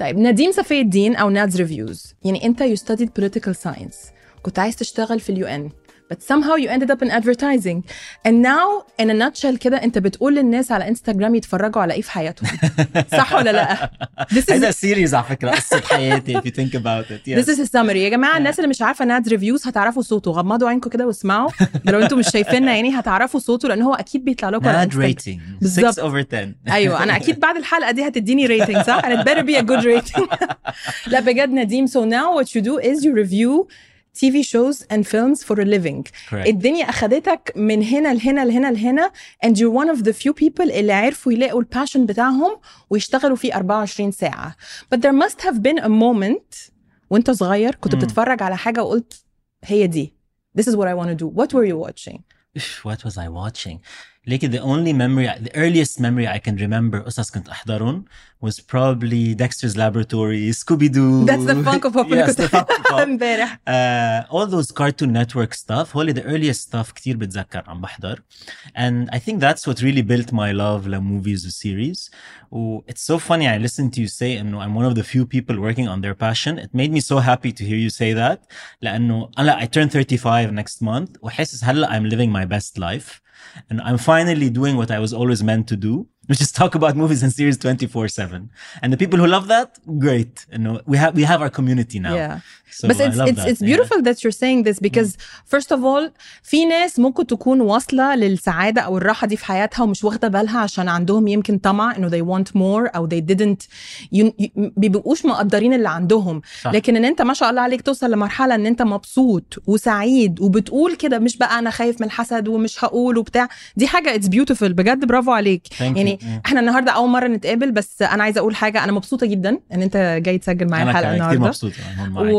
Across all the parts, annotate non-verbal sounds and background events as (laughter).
طيب نديم صفي الدين أو Nad's Reviews. يعني أنت you studied political science. كنت عايز تشتغل في ال UN but somehow you ended up in advertising. And now in a nutshell كده انت بتقول للناس على انستغرام يتفرجوا على إيه في حياتهم. (laughs) صح ولا لأ؟ This هذا is series على فكرة قصة حياتي if you think about it. Yes. this is a summary. يا جماعة الناس اللي مش عارفة Nad's Reviews هتعرفوا صوته. غمضوا عينكم كده واسمعوا. ده لو أنتم مش شايفيننا يعني هتعرفوا صوته لأن هو أكيد بيطلع لكم rating. بالظبط. 6 over 10 (laughs) أيوه أنا أكيد بعد الحلقة دي هتديني rating صح؟ And it better be a good rating. (laughs) لا بجد نديم. So now what you do is you review TV shows and films for a living Correct. الدنيا اخدتك من هنا لهنا لهنا لهنا and you're one of the few people اللي عرفوا يلاقوا الباشن بتاعهم ويشتغلوا فيه 24 ساعة but there must have been a moment وانت صغير كنت مم. بتتفرج على حاجة وقلت هي دي this is what I want to do what were you watching Ish, what was I watching? Like the only memory, the earliest memory I can remember قصص كنت أحضرهم was probably Dexter's Laboratory, Scooby Doo. that's the Funko Pop اللي (laughs) yes, كنت the Funko Pop. امبارح (laughs) uh, all those Cartoon Network stuff هولي the earliest stuff كتير بتذكر عم بحضر and I think that's what really built my love لmovies و series و it's so funny I listened to you say إنه I'm one of the few people working on their passion it made me so happy to hear you say that لأنه أنا I turn 35 next month وحاسس هلا I'm living my best life and I'm finally doing what I was always meant to do which is talk about movies and series 24/7 and the people who love that great. You know we have we have our community now. Yeah. So I it's it's that. it's Yeah. beautiful that you're saying this because first of all في ناس ممكن تكون واصلة للسعادة أو الراحة دي في حياتها ومش واخدة بالها عشان عندهم يمكن طمع إنه they want more أو they didn't you, you, بيبقوش مقدرين اللي عندهم. صح. لكن إن أنت ما شاء الله عليك توصل لمرحلة إن أنت مبسوط وسعيد وبتقول كده مش بقى أنا خايف من الحسد ومش هقول وبتاع. دي حاجة it's beautiful. بجد برافو عليك. Thank يعني إحنا النهارده اول مره نتقابل بس أنا عايزه أقول حاجة أنا مبسوطه جدا ان انت جاي تسجل معايا الحلقة النهارده. مبسوط أنا هون معك.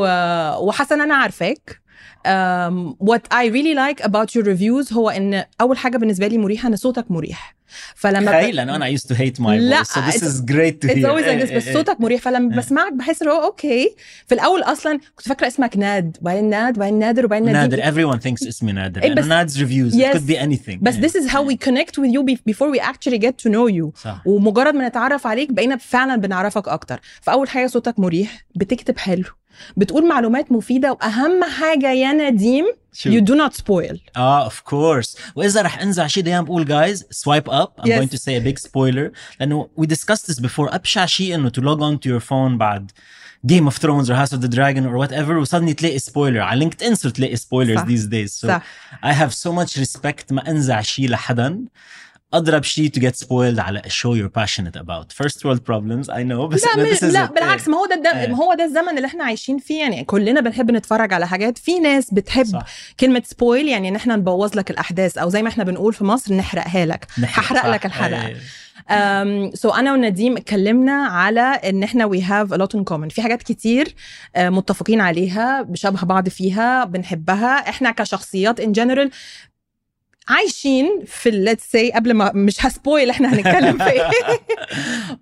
و... وحاسه ان أنا عارفاك. Um, what I really like about your reviews هو إن أول حاجة بالنسبة لي مريحة إن صوتك مريح. فلما تخيل لأنه أنا used to hate my لا، voice so this is great to It's hear. always like إيه، this بس إيه، صوتك مريح. فلما إيه. بسمعك بحس اللي هو أوكي في الأول أصلا كنت فاكرة اسمك ناد. وبعدين ناد؟ وبعدين نادر؟ وبعدين إيه. نادر؟ نادر. Everyone thinks اسمي نادر. إيه، بس- Nad's reviews. Yes. it could be anything. بس إيه. this is how we connect with you be- before we actually get to know you. صح. ومجرد ما نتعرف عليك بقينا فعلا بنعرفك أكتر. فأول حاجة صوتك مريح بتكتب حلو. بتقول معلومات مفيده واهم حاجة يا نديم you do not spoil آه of course واذا رح انزع شيء دايما بقول guys swipe up I'm Yes. going to say a big spoiler لأنه we discussed this before ابشع شيء انه to log on to your phone بعد Game of Thrones or House of the Dragon or whatever وصرت تلاقي spoiler على لينكد ان صرت تلاقي spoilers صح. these days so صح I have so much respect ما انزع شيء لحدا أضرب شيء to get spoiled على a show you're passionate about first world problems I know بس لا, this is لا. بالعكس ما هو ده, ده إيه. ما هو ده الزمن اللي إحنا عايشين فيه يعني كلنا بنحب نتفرج على حاجات في ناس بتحب صح. كلمة spoil يعني إن إحنا نبوظ لك الأحداث أو زي ما إحنا بنقول في مصر نحرقها لك هحرق. لك الحلقة. إيه. سو so أنا ونديم اتكلمنا على إن إحنا we have a lot in common في حاجات كتير آه، متفقين عليها بشبه بعض فيها بنحبها إحنا كشخصيات in general عايشين في let's say قبل ما مش هسبويل إحنا هنتكلم في إيه.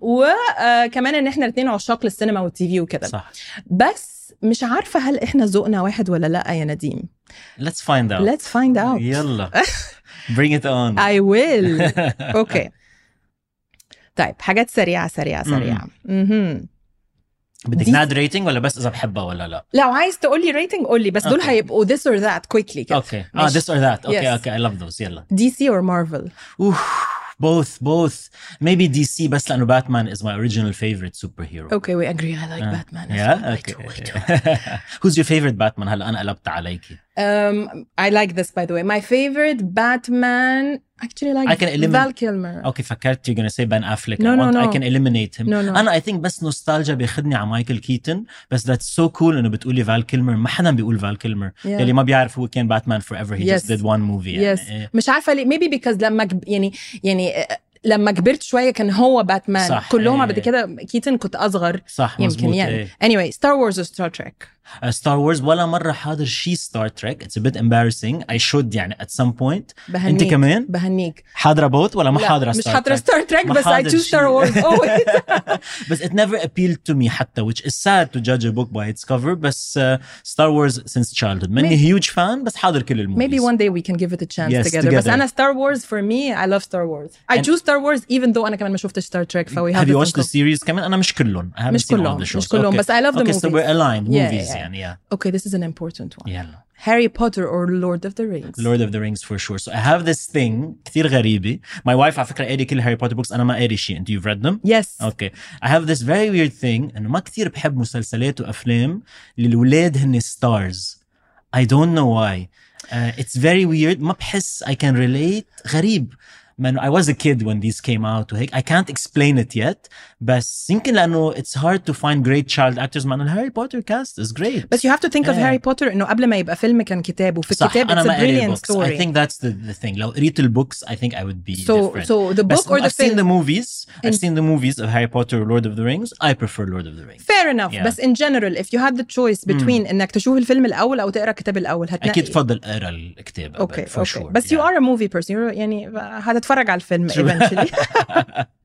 (laughs) وكمان إن إحنا الاثنين عشاق للسينما والتي في وكده. صح. بس مش عارفة هل إحنا ذوقنا واحد ولا لأ يا نديم. Let's find out. Let's find out. يلا. (laughs) Bring it on. I will. (laughs) okay طيب حاجات سريعة سريعة سريعة. مهم. بدك Nad rating ولا بس اذا بحبها ولا لا لو عايز تقول لي rating قول لي بس دول okay. هيبقوا this or that quickly كده okay آه this or that okay. okay I love those يلا DC or مارفل Oof both both maybe DC بس لأنه Batman is my original favorite superhero okay we agree I like آه. Batman yeah well. okay who's your favorite Batman هلا أنا قلبت عليكي Um, I like this by the way. My favorite Batman actually like I can eliminate- Val Kilmer. اوكي فكرت you're gonna say Ben Affleck No, I no, want no. I can eliminate him No, no. انا I think بس نوستالجيا بياخذني على مايكل كيتن بس that's so cool انه بتقولي فال كيلمر ما حدا بيقول فال كيلمر Yeah. اللي ما بيعرف هو كان باتمان forever he Yes. just did one movie يعني. Yes. إيه. مش عارفه ليه maybe because لما كب... يعني يعني آه، لما كبرت شويه كان هو باتمان صح، كلهم إيه. بعد كده كيتن كنت اصغر صح يمكن مزبوط يعني إيه. anyway Star Wars or Star Trek ستار وورز ولا مره حاضر شي ستار تريك اتس a bit embarrassing I should يعني at some point بهنيك انت كمان بهنيك حاضره بوت ولا ما لا، حاضره مش ستار حاضره تريك ستار تريك ما بس I حاضر choose شي. ستار وورز always (laughs) بس (laughs) it never appealed to me حتى which is sad to judge a book by its cover بس uh, Star Wars since childhood ماني Maybe- huge fan بس حاضر كل الموفيز Maybe one day we can give it a chance Yes, together. بس together. أنا Star Wars for me I love Star Wars. I And- choose Star Wars even though أنا كمان ما شفتش Star Trek ف we have Have you this watched the in series كمان أنا مش كلهم I haven't مش seen all كلهم، the shows مش كلهم، okay. بس I love the okay, so movies. we're aligned Yeah, movies yeah. يعني yeah comm- Okay, this is an important one. يلا Harry Potter or Lord of the Rings. Lord of the Rings for sure so I have this thing كثير غريبة my wife على فكرة قاري كل هاري بوتر books أنا ما قاري شيء أنت you've read them Yes. اوكي I have this very weird thing انه ما كثير بحب مسلسلات وافلام اللي الولاد هن stars I don't know why uh, it's very weird ما بحس I can relate غريب man I was a kid when these came out وهيك I can't explain it yet بس يمكن لانه it's hard to find great child actors مع انه الهاري بوتر cast is great But you have to think of Yeah. Harry Potter إنه قبل ما يبقى فيلم كان كتاب وفي صح الكتاب انا it's ما a قاري brilliant البوكس I story. think that's the, the thing لو قريت البوكس I think I would be So different so the بس book or the I've seen the film. movies I've In- seen the movies of Harry Potter or Lord of the Rings I prefer Lord of the Rings Fair enough. Yeah. بس in general if you had the choice between إنك تشوف الفيلم الأول أو تقرأ الكتاب الأول هتنقي اكيد بفضل اقرا الكتاب اوكي for اوكي sure بس you yeah. are a movie person you're يعني هتتفرج على الفيلم eventually. (laughs)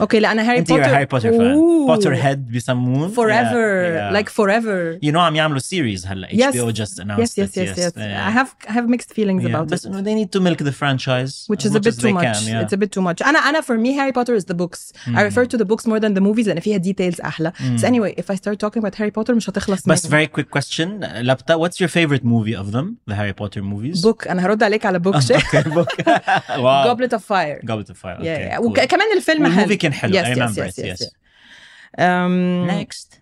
اوكي لا انا هاري انت بوتر هاري بوتر فان بوتر هيد بيسمون forever Yeah, yeah. like forever you know عم يعملوا series هلا Yes. HBO just announced yes yes it yes yes Yeah. I have I have mixed feelings Yeah. about بس it انه they need to milk the franchise which as is a bit as too they much can, yeah. it's a bit too much انا انا for me Harry Potter is the books I refer to the books more than the movies لان فيها details احلى so anyway if I start talking about Harry Potter مش هتخلص بس مني. very quick question لبتا what's your favorite movie of them the Harry Potter movies book انا هرد عليك على (laughs) book (laughs) شيء okay book wow Goblet of Fire Goblet of Fire yeah, okay yeah. cool. وكمان الفيلم حلو والmovie كان حلو yes, I yes, remember yes, it yes, yes yes. Um, next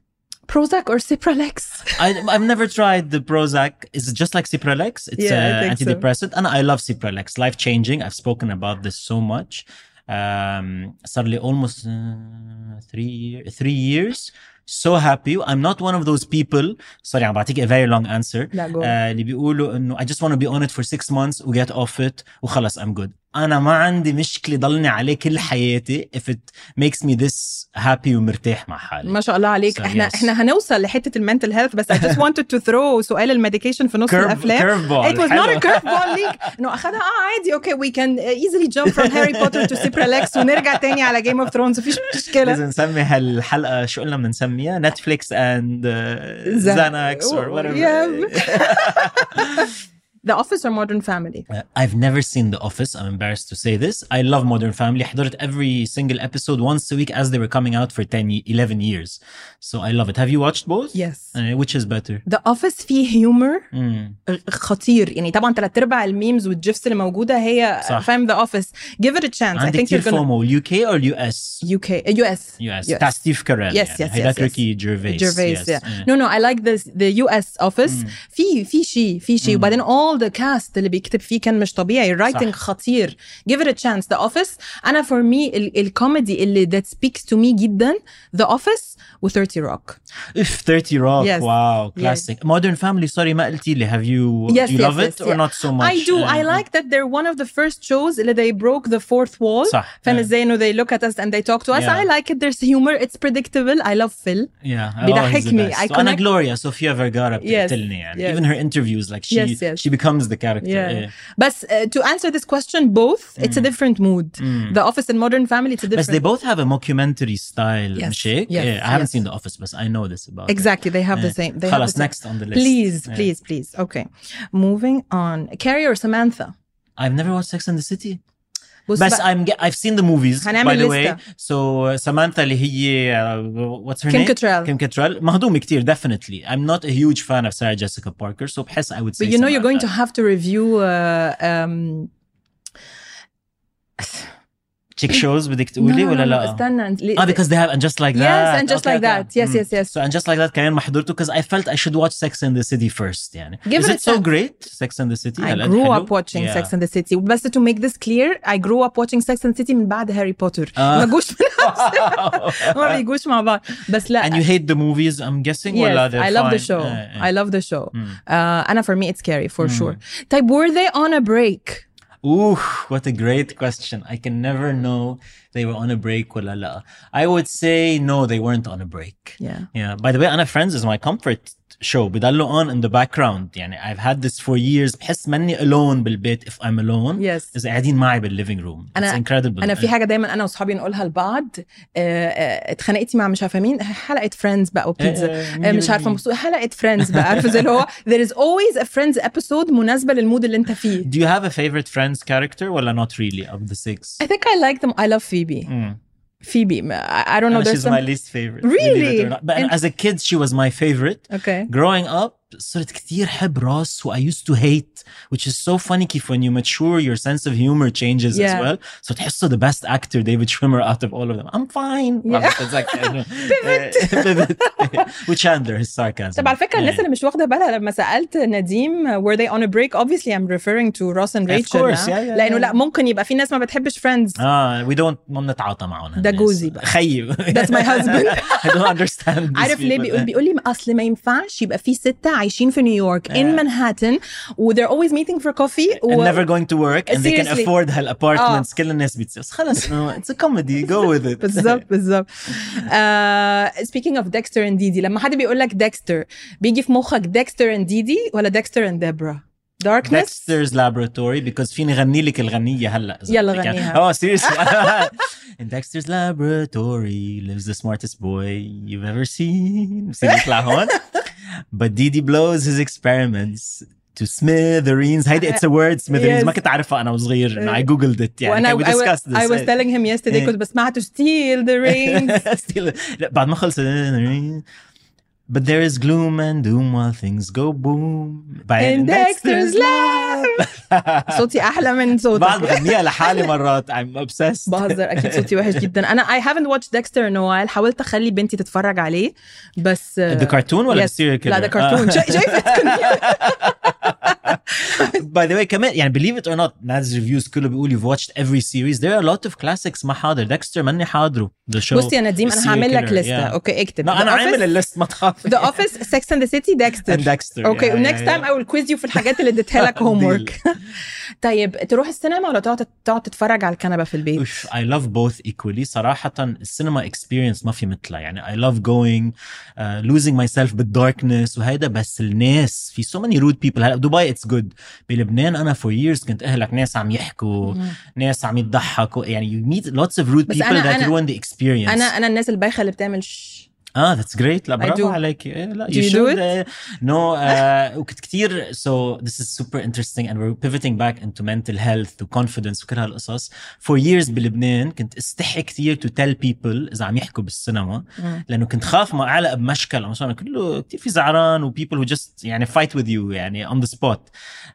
Prozac or Cipralex I, I've never tried the Prozac. Is it just like Cipralex? It's Yeah, I uh, think so. antidepressant. And I love Cipralex. Life changing. I've spoken about this so much. Um, suddenly almost uh, three year, three years. So happy. I'm not one of those people. Sorry, I'm about to get a very long answer. لا go Uh, اللي بيقولوا انه I just want to be on it for six months و get off it وخلص I'm good. أنا ما عندي مشكلة ضلني عليه كل حياتي if it makes me this happy ومرتاح مع حالي. ما شاء الله عليك. So, إحنا yes. إحنا هنوصل لحتة ال mental health بس I just wanted to throw سؤال ال medication في نص Curve- الأفلام. curveball. It was not a curveball ليك. إنه أخذها. آه عادي. okay we can easily jump from Harry Potter to Cipralex ونرجع تاني على Game of Thrones. مفيش مشكلة. لازم نسمي هالحلقة. شو قلنا بدنا نسميها نتفليكس اند زاناكس اور whatever. Yeah. (laughs) The Office or Modern Family Uh, I've never seen The Office. I'm embarrassed to say this. I love Modern Family. حضرت every single episode once a week as they were coming out for 10, ye- 11 years. So I love it. Have you watched both? Yes Uh, which is better? The Office فيه humor Mm. خطير يعني طبعا ثلاث ارباع الميمز والجيفس اللي موجوده هي صح. فاهم The Office give it a chance I عندك think كتير you're gonna فومو UK or US? UK US US. Yes. بتاع ستيف كاريل Yes, يعني. yes, هيدا yes, yes. تركي جيرفيس. Gervais, yes. yeah. Uh, No, no, I like this the US office. في في شيء في شيء وبعدين all ذا كاست اللي بيكتب فيه كان مش طبيعي. الرايتنج خطير. جيف ات تشانس ذا اوفيس أنا فور مي الكوميدي اللي ذات سبيكس تو مي جدا. ذا اوفيس With Thirty Rock. If 30 Rock, yes. wow, classic. Yes. Modern Family, sorry ما قلتي لي, have you, yes, you yes, love it or not so much? I do. Um, I like that they're one of the first shows that they broke the fourth wall. صح. فانا yeah. they look at us and they talk to us. Yeah. I like it. There's humor. It's predictable. I love Phil. Yeah. بيضحكني. I connect. Ana Gloria, Sofia Vergara بتقتلني يعني. Yes. Even her interviews, like she, yes, yes. she becomes the character. Yeah. But uh, to answer this question, both, mm. it's a mm. different mood. Mm. The Office and Modern Family, it's a different. But they both have a mockumentary style, yes. Yes. Yeah. I haven't yes. seen The Office but I know this about it. Exactly, they have the Yeah. same. They have خلاص the same. next on the list. Please, Yeah. please, please. Okay, moving on. Carrie or Samantha? I've never watched Sex and the City. بص بس بقى، I'm ge- I've seen the movies by هنعمل the way. لستة. So uh, Samantha اللي هي uh, what's her Kim name? Cattrall. Kim Cattrall. مهضومة كتير definitely. I'm not a huge fan of Sarah Jessica Parker so بحس I would say But you know you're going to Samantha. have to review. Uh, um, chick shows بدك no, تقولي no, ولا no, no, لا؟ استنى. Ah, because they have and just like that. Yes, and just Okay, like okay. that. Yes, Mm. yes, yes. So and just like that كمان ما حضرته because I felt I should watch Sex and the City first يعني. Give Is it it a so chance. great Sex and the City؟ I هلا grew حلو؟ up watching Yeah. Sex and the City. بس to make this clear, I grew up watching Sex and the City من بعد هاري بوتر. آه. ما جوش (laughs) ما بيجوش مع بعض. بس لا. And you hate the movies I'm guessing ولا Yes, they're I love the fine? show. Eh, eh. I love the show. Mm. Uh, أنا for me it's scary for sure. طيب were they on a break? Ooh, what a great question. I can never know they were on a break or la. I would say no, they weren't on a break. Yeah. Yeah. By the way, Anna Friends is my comfort show بضلوا on in the background. يعني I've had this for years. بحس مني alone بالبيت if I'm alone. Yes. إذا قاعدين معي بالليفينج روم It's incredible. أنا في حاجة دايما أنا وأصحابي نقولها لبعض. آه، آه، اتخانقتي مع مش عارفة مين؟ حلقة فريندز بقى وبيتزا آه، مش عارفة مبسوط حلقة فريندز بقى. عارفة زي اللي هو (laughs) there is always a friends episode مناسبة للمود اللي انت فيه. Do you have a favorite Friends character ولا not really of the six? I think I like them. I love Phoebe. Mm. Phoebe I, I don't know she's some my least favorite. Really? believe it or not. But And- as a kid, she was my favorite. okay Growing up, صرت كتير حب راس و I used to hate which is so funny كيف when you mature your sense of humor changes as Yeah. well. So تحسه the best actor David Schwimmer out of all of them. I'm fine. Yeah. (laughs) Pivot. (laughs) With Chandler, his (laughs) sarcasm. طب على فكره الناس Yeah. اللي مش واخده بالها لما سالت نديم were they on a break obviously I'm referring to Ross and Of Rachel course, ah. yeah, yeah, لانه yeah. لا ممكن يبقى في ناس ما بتحبش friends اه we don't ما بنتعاطى معهم ده هالناس. جوزي بقى. خيي That's my husband. I don't understand these عارف ليه people. بيقول بيقول لي اصل ما ينفعش يبقى في ستة عايشين في نيويورك in Yeah. Manhattan و they're always meeting for coffee and never going to work and they can Seriously. afford هالابارتمنتس كل الناس بتصير خلص no, it's a comedy go with it (laughs) بالظبط بالظبط uh, speaking of Dexter and Didi لما حد بيقول لك Dexter بيجي في مخك Dexter and Didi ولا Dexter and Deborah Darkness Dexter's Laboratory because فيني غني لك الغنية هلا إذا يلا بدك يعني. غنيها. Oh (laughs) seriously (laughs) In Dexter's Laboratory lives the smartest boy you've ever seen بصير يطلع هون But Didi blows his experiments to smithereens هيدي it's a word smithereens Yes. ما كنت أعرفها أنا وصغير I googled it يعني وانا we I, was, discussed this I was telling him yesterday إيه. كنت بسمعها to steal the (laughs) reins Still, لا، بعد ما خلص But there is gloom and doom while things go boom. in Dexter's lab (laughs) صوتي احلى من بعد صوتك بغنيها لحالي مرات I'm obsessed. بهزر اكيد صوتي وحش جدا انا I haven't watched Dexter in a while حاولت اخلي بنتي تتفرج عليه بس The cartoon ولا Yes. the serial killer? لا ده كرتون (laughs) شا- شايف (laughs) By the way كمان يعني believe it or not ناس reviews كله بيقول you've watched every series there are a lot of classics ما حاضر Dexter ماني حاضره the show بص يا نديم The انا serial هعمل لك killer, لسته yeah. اوكي اكتب لا انا عامل الليست ما تخاف ذا اوفيس سكس اند ذا سيتي and ديكستر Dexter اوكي yeah, ونكست yeah, تايم yeah. اي ويل كويز يو في الحاجات اللي اديتها لك (laughs) هوم ورك (laughs) طيب تروح السينما ولا تقعد تقعد تتفرج على الكنبه في البيت Oof, I love both equally صراحة السينما experience ما في مثلها يعني I love going uh, losing myself بالdarkness وهيدا بس الناس في so many rude people هلا دبي it's good بلبنان أنا for years كنت أهلك ناس عم يحكوا ناس عم يضحكوا. يعني of rude بس people أنا- that أنا- ruin the experience. أنا أنا الناس البايخة اللي بتعمل ش... اه that's great لا I برافو do. عليك إيه لا Do you you do should it? uh, no uh, وكنت كتير so this is super interesting and we're pivoting back into mental health و confidence وكل هالقصص for years بلبنان كنت استحي كتير to tell people إذا عم يحكوا بالسينما مم. لأنه كنت خاف ما أعلق بمشكل أو مثلا كله كتير في زعران و people who just يعني fight with you يعني on the spot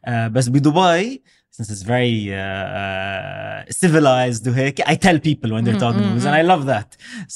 uh, بس بدبي since it's very uh, uh, civilized وهيك I tell people when they're talking Mm, mm, movies and I love that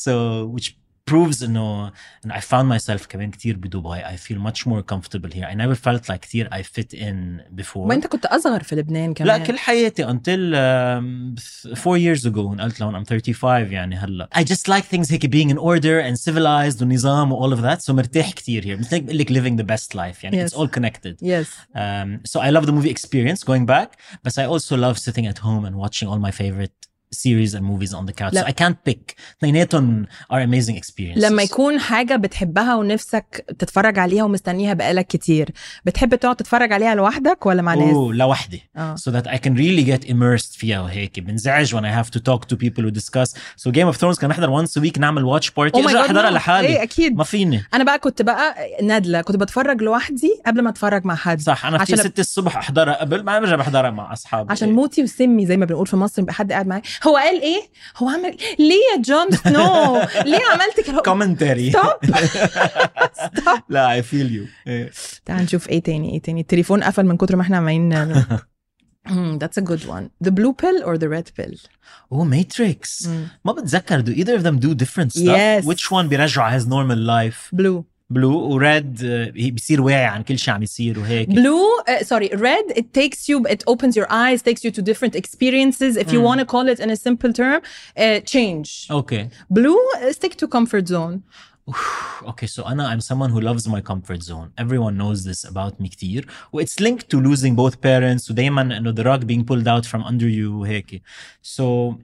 so which proves انه and I found myself كمان كتير بدبي I feel much more comfortable here I never felt like كتير I fit in before وانت كنت اصغر في لبنان كمان لا كل حياتي until um, four years ago نقلت لهون I'm 35 يعني هلا I just like things هيك being in order and civilized ونظام و all of that so مرتاح كتير here مثل هيك بقول لك living the best life يعني Yes. it's all connected يس um, so I love the movie experience going back but I also love sitting at home and watching all my favorite series and movies on the couch. لا. so I can't pick. اثنيناتهم are amazing experiences. لما يكون حاجة بتحبها ونفسك تتفرج عليها ومستنيها بقالك كتير بتحب تقعد تتفرج عليها لوحدك ولا مع ناس؟ أوه لوحدي. آه. So that I can really get immersed فيها وهيك. بنزعج when I have to talk to people who discuss. So Game of Thrones كان نحضر once a week نعمل watch party. Oh ارجع أحضرها. لحالي. إيه أكيد. ما فيني. أنا بقى كنت بقى نادلة. كنت بتفرج لوحدي قبل ما أتفرج مع حد. صح أنا في عشان- 6 الصبح أحضرها قبل ما برجع بحضرها مع أصحابي. عشان موتي وسمي زي ما بنقول في مصر يبقى حد قاعد معايا. هو قال إيه؟ هو عمل ليه يا جون سنو؟ (laughs) ليه عملت كده؟ commentary stop (laughs) لا feel you. إيه. تعال نشوف إيه تاني إيه تاني؟ التليفون قفل من كتر ما إحنا عمالين Hmm, that's a good one. The blue pill or the red pill? اوه ماتريكس Mm. ما بتذكر do either of them do different stuff Yes. which one بيرجع his normal life? Blue. بلو وريد بيصير واعي عن كل شيء عم يصير وهيك blue uh, sorry red it takes you it opens your eyes takes you to different experiences if you Mm. want to call it in a simple term uh, change اوكي blue uh, stick to comfort zone (sighs) okay so انا I'm someone who loves my comfort zone everyone knows this about me كتير و it's linked to losing both parents ودايما انه the rug being pulled out from under you وهيك so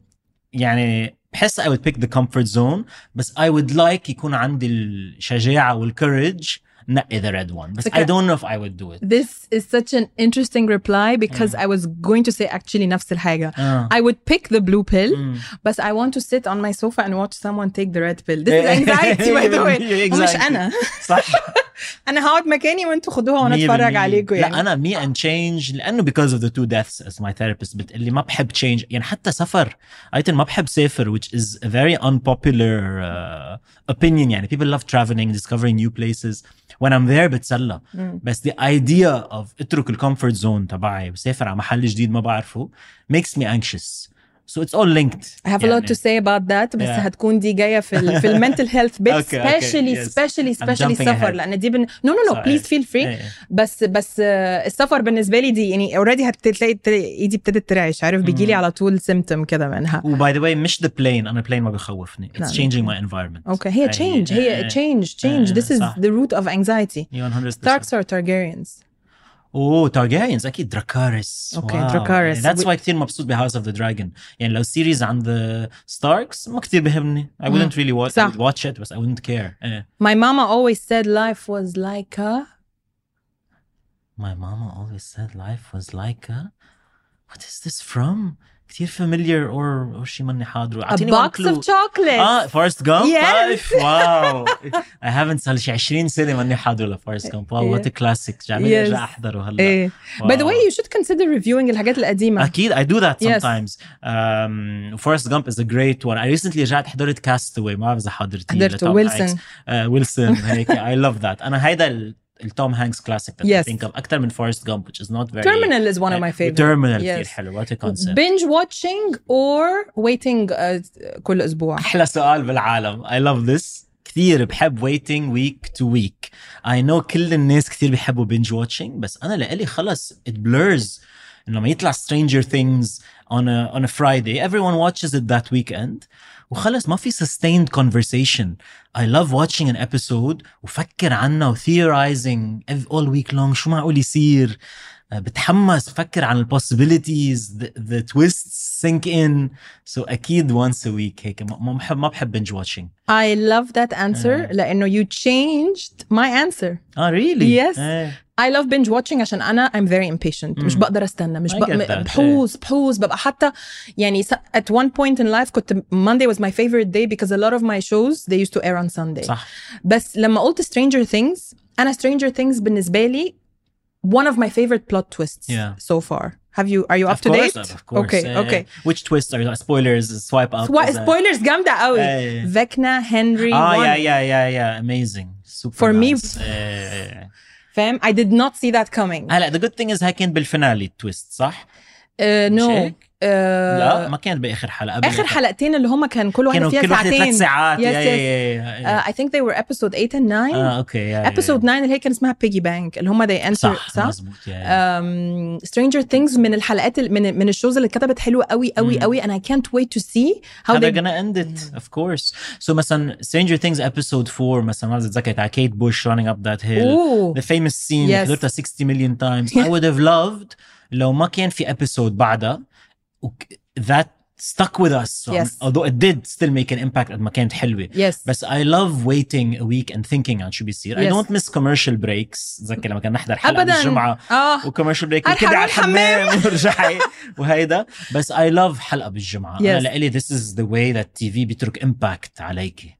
يعني بحس I would pick the comfort zone بس I would like يكون عندي الشجاعة والcourage نقي the red one بس I فكرة- don't know if I would do it This is such an interesting reply because I was going to say actually نفس الحاجة. آه. I would pick the blue pill, مم. but I want to sit on my sofa and watch someone take the red pill. This is (laughs) anxiety by the way. (laughs) ومش Exactly. أنا. صح (laughs) أنا هقعد مكاني وأنتوا خدوها وأنا أتفرج. عليكم يعني. لا أنا me and change لأنه because of the two deaths as my therapist بتقلي ما بحب change يعني حتى سفر ايتن ما بحب سافر which is a very unpopular uh, opinion يعني people love traveling discovering new places when I'm there بتسلى. بس the idea of اترك ال comfort zone تبعي وسافر على محل جديد ما بعرفه makes me anxious So it's all linked. I have a lot to say about that. بس yeah. هتكون دي جاية في الـ في ال mental health bit specially specially specially السفر لأن دي no no no please feel free بس بس uh, السفر بالنسبة لي دي يعني already هتلاقي ايدي ابتدت ترعش. عارف؟ بيجي لي على طول symptom كده منها. و by the way مش the plane أنا plane ما بيخوفني it's changing my environment okay هي change هي change change this is the root of anxiety Starks or Targaryens اوه تارجاريانز اكيد دراكاريس أوكي، واو. Dracarys. That's We- why كثير مبسوط بهاوس اوف ذا دراجون يعني لو سيريز عن ذا ستاركس ما كثير بهمني I مم. wouldn't really watch, I صح. would watch it بس I wouldn't care إيه. My mama always said life was like a My mama always said life was like a What is this from? كثير familiar or or شي ماني حاضره a اعطيني one box clue of chocolates اه فورست جامب Yes. واو I haven't صار لي شي 20 سنه ماني حاضره لفورست جامب واو وات كلاسيك جعلني Yes. ارجع احضره هلا ايه by the way you should consider reviewing الحاجات القديمه اكيد I do that Yes. sometimes um, Forrest Gump is a great one I recently رجعت حضرت Castaway ما بعرف اذا حضرتيه حضرته لتوم ويلسون هانكس. آه، ويلسون هيك I love that انا هيدا ال- التوم هانكس كلاسيك that Yes. I think of اكثر من Forrest Gump which is not very Terminal is one of my favorites Terminal Yes. كثير حلو what a concept binge watching or waiting uh, كل اسبوع احلى سؤال بالعالم I love this كثير بحب waiting week to week I know كل الناس كثير بيحبوا binge watching بس انا لإلي خلص it blurs إنه لما يطلع Stranger Things on a on a Friday everyone watches it that weekend وخلص ما في sustained conversation I love watching an episode وفكر عنها و theorizing ev- all week long شو معقول يصير آه، بتحمس بفكر عن ال possibilities the, the twists sink in so اكيد once a week هيك ما ما بحب ما بحب binge watching I love that answer لانه you changed my answer اه really Yes. إيه. I love binge watching عشان انا I'm very impatient مش مم. بقدر استنى مش I بق... get that. بحوز بحوز ببقى حتى يعني س- at one point in life كنت Monday was my favorite day because a lot of my shows they used to air on Sunday صح بس لما قلت Stranger Things أنا Stranger Things بالنسبة لي one of my favorite plot twists Yeah. so far have you are you up of to course, date of course. okay إيه. okay which twist are you spoilers swipe up Swa- is that- spoilers جامدة قوي إيه. فيكنا هنري اه won. yeah yeah yeah yeah amazing super For me- nice. إيه. فاهم I did not see that coming هلا the good thing is هاي كانت بالفينالي تويست صح؟ uh, مش no Uh, لا ما كانت بآخر حلقة آخر. حلقتين اللي هم كان كل واحدة كانوا فيها كل ساعتين. ثلاث ساعات. يا- Uh, I think they were episode 8 and 9 آه أوكي episode 9 اللي هي كان اسمها بيجي بانك اللي هم they enter صح صح؟ يا- يا. um, Stranger Things من الحلقات ال- من من الشوز اللي اتكتبت حلوة قوي قوي. قوي and I can't wait to see how they're they gonna end it of course. So مثلا Stranger Things episode 4 مثلا ما بتذكر على كيت بوش running up that hill. Ooh. the famous scene Yes. حضرتها 60 million times. (laughs) I would have loved لو ما كان في episode بعدها. that stuck with us so Yes. although it did still make an impact قد ما كانت حلوة yes بس I love waiting a week and thinking عن شو بيصير I Yes. don't miss commercial breaks تذكر لما كنا نحضر حلقة ابدا بالجمعة اه وكوميرشال بريك أروح وكده على أروح الحمام. (laughs) الحمام ورجعي وهيدا بس اي لاف حلقه بالجمعه انا Yes. لإلي this is the way that TV بيترك امباكت عليكي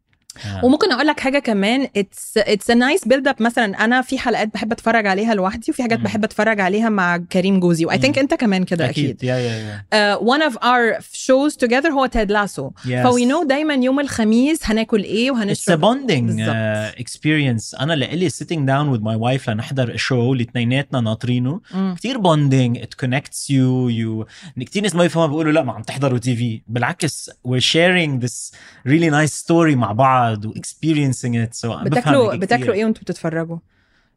آه. وممكن أقول لك حاجة كمان. it's it's a nice build up مثلا أنا في حلقات بحب أتفرج عليها لوحدي وفي حاجات. بحب أتفرج عليها مع كريم جوزي. و I think. أنت كمان كده أكيد, أكيد. One of our shows together هو Ted Lasso Yes. ف we know دايما يوم الخميس هناكل إيه It's a وهنشرب bonding بالظبط. uh, experience. أنا لإلي sitting down with my wife لنحضر show. اللي اثنيناتنا ناطرينه. مم. كتير bonding. It connects you. You كتير ناس ما بيفهموا بيقولوا لا ما عم تحضروا TV بالعكس we're sharing this really nice story مع بعض. و experiencing it so بفهم بتاكلوا هيك بتاكلوا كتير. ايه وانتوا بتتفرجوا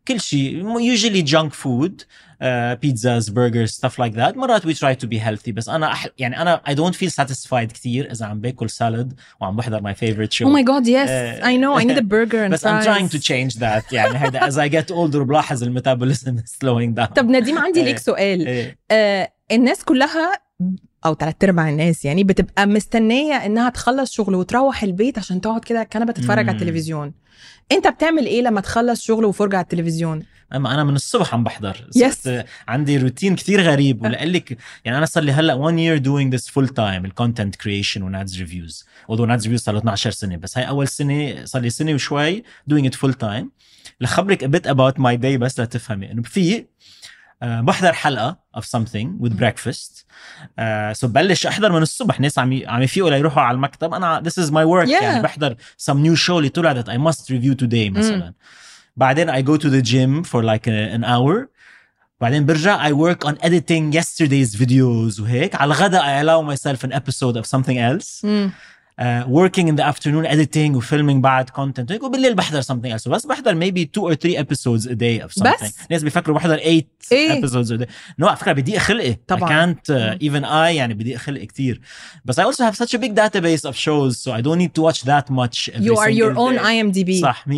كل شيء usually junk food uh, pizzas burgers stuff like that مرات we try to be healthy بس انا أح... يعني انا I don't feel satisfied كتير اذا عم باكل salad وعم بحضر my favorite show Oh my god yes Uh, I know I need a burger and بس I'm fries trying to change that يعني هيدا as I get older بلاحظ الميتابوليزم is slowing down طب نديم عندي ليك إيه. سؤال إيه. آه الناس كلها أو تلات أرباع الناس يعني بتبقى مستنية إنها تخلص شغل وتروح البيت عشان تقعد كده على الكنبه تتفرج على مم. التلفزيون. أنت بتعمل إيه لما تخلص شغل وفرجة على التلفزيون؟ اما أنا من الصبح عم بحضر. Yes. صرت عندي روتين كتير غريب ولقال لك يعني أنا صار لي هلأ 1 year doing this full time ال content creation و Nad's Reviews although Nad's Reviews صار له 12 سنة بس هاي أول سنة صار لي سنة وشوي doing it full time. لخبرك a bit about my day بس لتفهمي إنه آه، بحضر حلقه of something with breakfast uh, so ببلش احضر من الصبح ناس عم ي- عم يفيقوا ليروحوا على المكتب انا this is my work Yeah. يعني بحضر some new show اللي طلع that I must review today مثلا بعدين I go to the gym for like a, an hour بعدين برجع I work on editing yesterday's videos وهيك على الغداء I allow myself an episode of something else مم. uh, working in the afternoon editing وفيلمing بعد content وهيك وبالليل بحضر something else بس بحضر maybe two or three episodes a day of something بس؟ ناس بيفكروا بحضر eight إيه؟ episodes a day no على فكرة بدي خلقي طبعاً. I can't uh, even I يعني بدي خلقي كتير بس I also have such a big database of shows so I don't need to watch that much every you are your single own day. IMDb صح 100%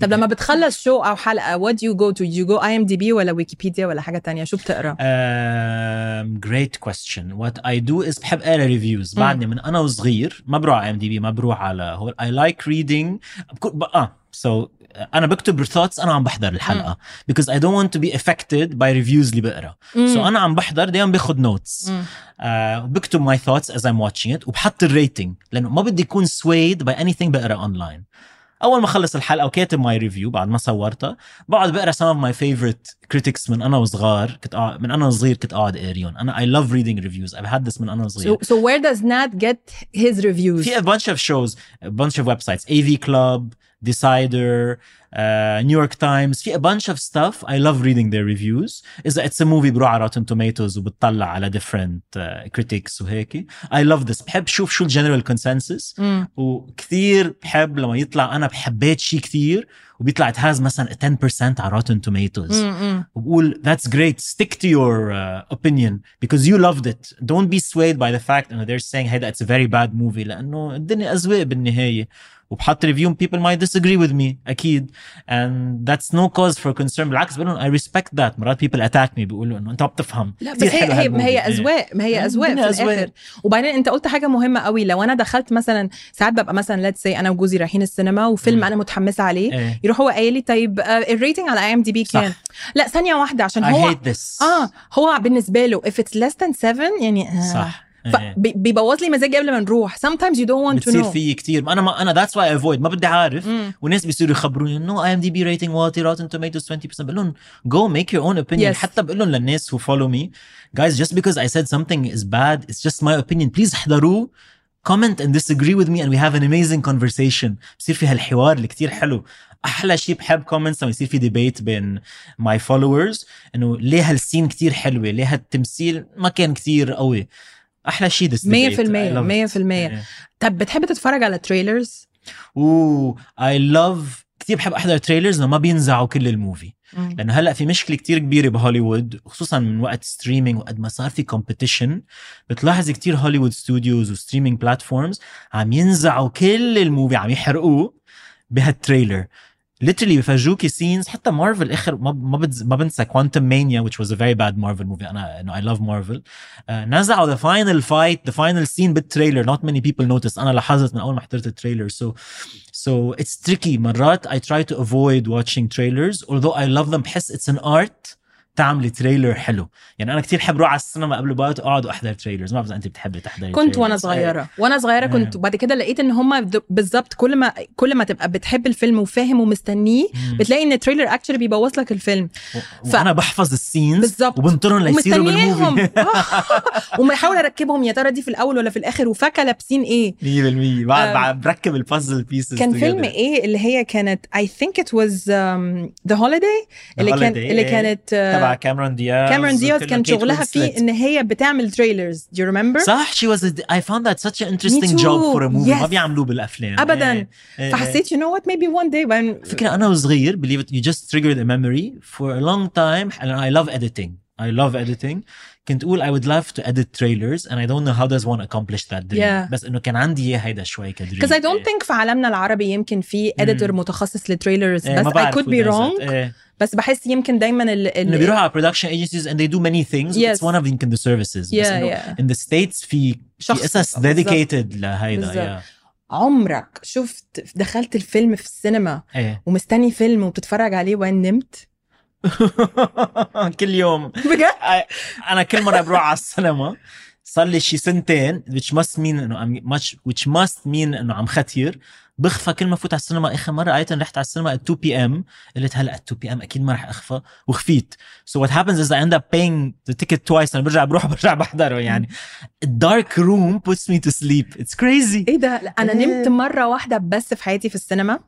طب لما بتخلص شو او حلقه what do you go to you go IMDb ولا ويكيبيديا ولا حاجه تانية شو بتقرا Um, great question. What I do is بحب اقرا ريفيوز بعدني من انا وصغير ما بروح على ام دي بي ما بروح على هو I like reading. بكون- ب- آه. So أنا بكتب thoughts أنا عم بحضر الحلقة. because I don't want to be affected by reviews اللي بقرا. so أنا عم بحضر دايما باخذ notes. مم. آه بكتب my thoughts as I'm watching it وبحط ال rating لأنه ما بدي اكون swayed by anything بقرا اونلاين اول ما اخلص الحلقة وكاتب my review بعد ما صورتها بقعد بقرا some of my favorite critics من أنا وصغار كنت أقعد من أنا وصغير كنت اقعد اقريهم أنا I love reading reviews I've had this من أنا so, so where does Nad get his reviews في a bunch of shows a bunch of websites AV Club Decider uh, New York Times في a bunch of stuff I love reading their reviews إذا it's a movie بروح على Rotten Tomatoes وبتطلع على different uh, critics وهيك I love this بحب شوف شو الجنرال consensus مم. وكثير بحب لما يطلع أنا بحبيت شيء كثير وبيطلع it has مثلا 10% على Rotten Tomatoes مم. مم. وبقول that's great stick to your uh, opinion because you loved it don't be swayed by the fact انه they're saying هيدا it's a very bad movie لانه الدنيا اذواق بالنهايه وبحط review people might disagree with me أكيد and that's no cause for concern بالعكس بقول لهم I respect that مرات people attack me بيقولوا إنه أنت ما بتفهم لا بس هي هي ما هي. أذواق ما هي أذواق في أذواق. الآخر وبعدين أنت قلت حاجة مهمة قوي لو أنا دخلت مثلا ساعات ببقى مثلا let's see أنا وجوزي رايحين السينما وفيلم مم. أنا متحمسه عليه إيه. يروح هو قايل لي طيب آه، ال rating على IMDb. كام لا ثانية واحدة عشان I هو hate this آه هو بالنسبة له if it's less than 7 يعني آه. صح. فبيبوظ لي مزاجي قبل ما نروح. Sometimes you don't want to بتصير know. في كتير. أنا ما أنا that's why I avoid. ما بدي عارف. مم. وناس بيصيروا يخبروني إنه IMDb rating واطي Rotten Tomatoes 20% بقول لهم go make your own opinion. حتى بقول لهم للناس who follow me guys just because I said something is bad it's just my opinion. Please احضروه. Comment and disagree with me and we have an amazing conversation. بصير في هالحوار اللي كتير حلو. أحلى شيء بحب comments لما يصير في debate بين my followers إنه ليه هال scene كتير حلوة؟ ليه هالتمثيل ما كان كتير قوي؟ أحلى شيء في المية. إيه. طب بتحب تتفرج على تريلرز أوه اي لاف كثير بحب أحضر trailers لما بينزعوا كل ال movie. لأنه هلأ في مشكلة كتير كبيرة بهوليوود خصوصا من وقت streaming وقد ما صار في competition بتلاحظ كتير هوليوود studios و streaming platforms عم ينزعوا كل ال movie عم يحرقوه بهال trailer. literally بفرجوكي سينز حتى مارفل اخر ما ما, بتز... ما بنسى كوانتم مانيا which was a very bad Marvel movie انا انه I love Marvel uh, نزعوا the final fight the final scene بالتريلر not many people noticed انا لاحظت من اول ما حضرت التريلر so so it's tricky مرات I try to avoid watching trailers although I love them بحس it's an art تعملي trailer حلو. يعني أنا كتير بحب أروح على السينما قبل بوقت اقعد وأحضر trailers ما بعرف إذا أنت بتحبي تحضري كنت وأنا. صغيرة. وأنا صغيرة كنت إيه. وبعد كده لقيت إن هم بالظبط كل ما كل ما تبقى بتحب الفيلم وفاهم ومستنيه. بتلاقي إن ال trailer actually بيبوظ لك الفيلم. ف- وأنا بحفظ ال scenes بالظبط. وبنطرهم ليصيروا بال movie (laughs) (laughs) آه. وبحاول أركبهم يا ترى دي في الأول ولا في الآخر؟ وفاكرة لابسين إيه؟ 100% بعد بعد بركب ال puzzle pieces كان فيلم إيه اللي هي كانت؟ I think it was um, The Holiday. اللي كان اللي إيه. كانت آه، تبع كاميرون دياز كاميرون دياز كان شغلها فيه وينسلت. ان هي بتعمل تريلرز do you remember صح I found that such an interesting too. job for a movie ما. بيعملوه بالافلام. إيه. إيه. فحسيت you know what maybe one day when فكرة أنا وصغير believe it you just triggered a memory for a long time and I love editing I love editing كنت أقول I would love to edit trailers and I don't know how does one accomplish that dream Yeah. بس إنه كان عندي إياه هيدا شوي كدريم because I don't think في عالمنا العربي يمكن في editor مم. متخصص للتريلرز إيه، بس I could be wrong إيه. بس بحس يمكن دايما ال إنه ال بيروحوا على production agencies and they do many things Yes. it's one of يمكن the services بس Yeah, إنه yeah. in the states في في شخص قصص بالظبط. dedicated لهيدا yeah. عمرك شفت دخلت الفيلم في السينما إيه ومستني فيلم وبتتفرج عليه وين نمت (laughs) كل يوم. بجد؟ أنا كل مرة بروح على السينما صار لي شي سنتين which must mean إنه which must mean إنه عم ختير. بغفى كل ما فوت على السينما. آخر مرة ايتن رحت على السينما at 2 PM قلت هلا at 2 PM أكيد ما رح أغفى. وغفيت. So what happens is I end up paying the ticket twice. أنا برجع بروح (laughs) برجع بحضره يعني. Dark room puts me to sleep. It's crazy. إيه ده؟ أنا إيه. نمت مرة واحدة بس في حياتي في السينما.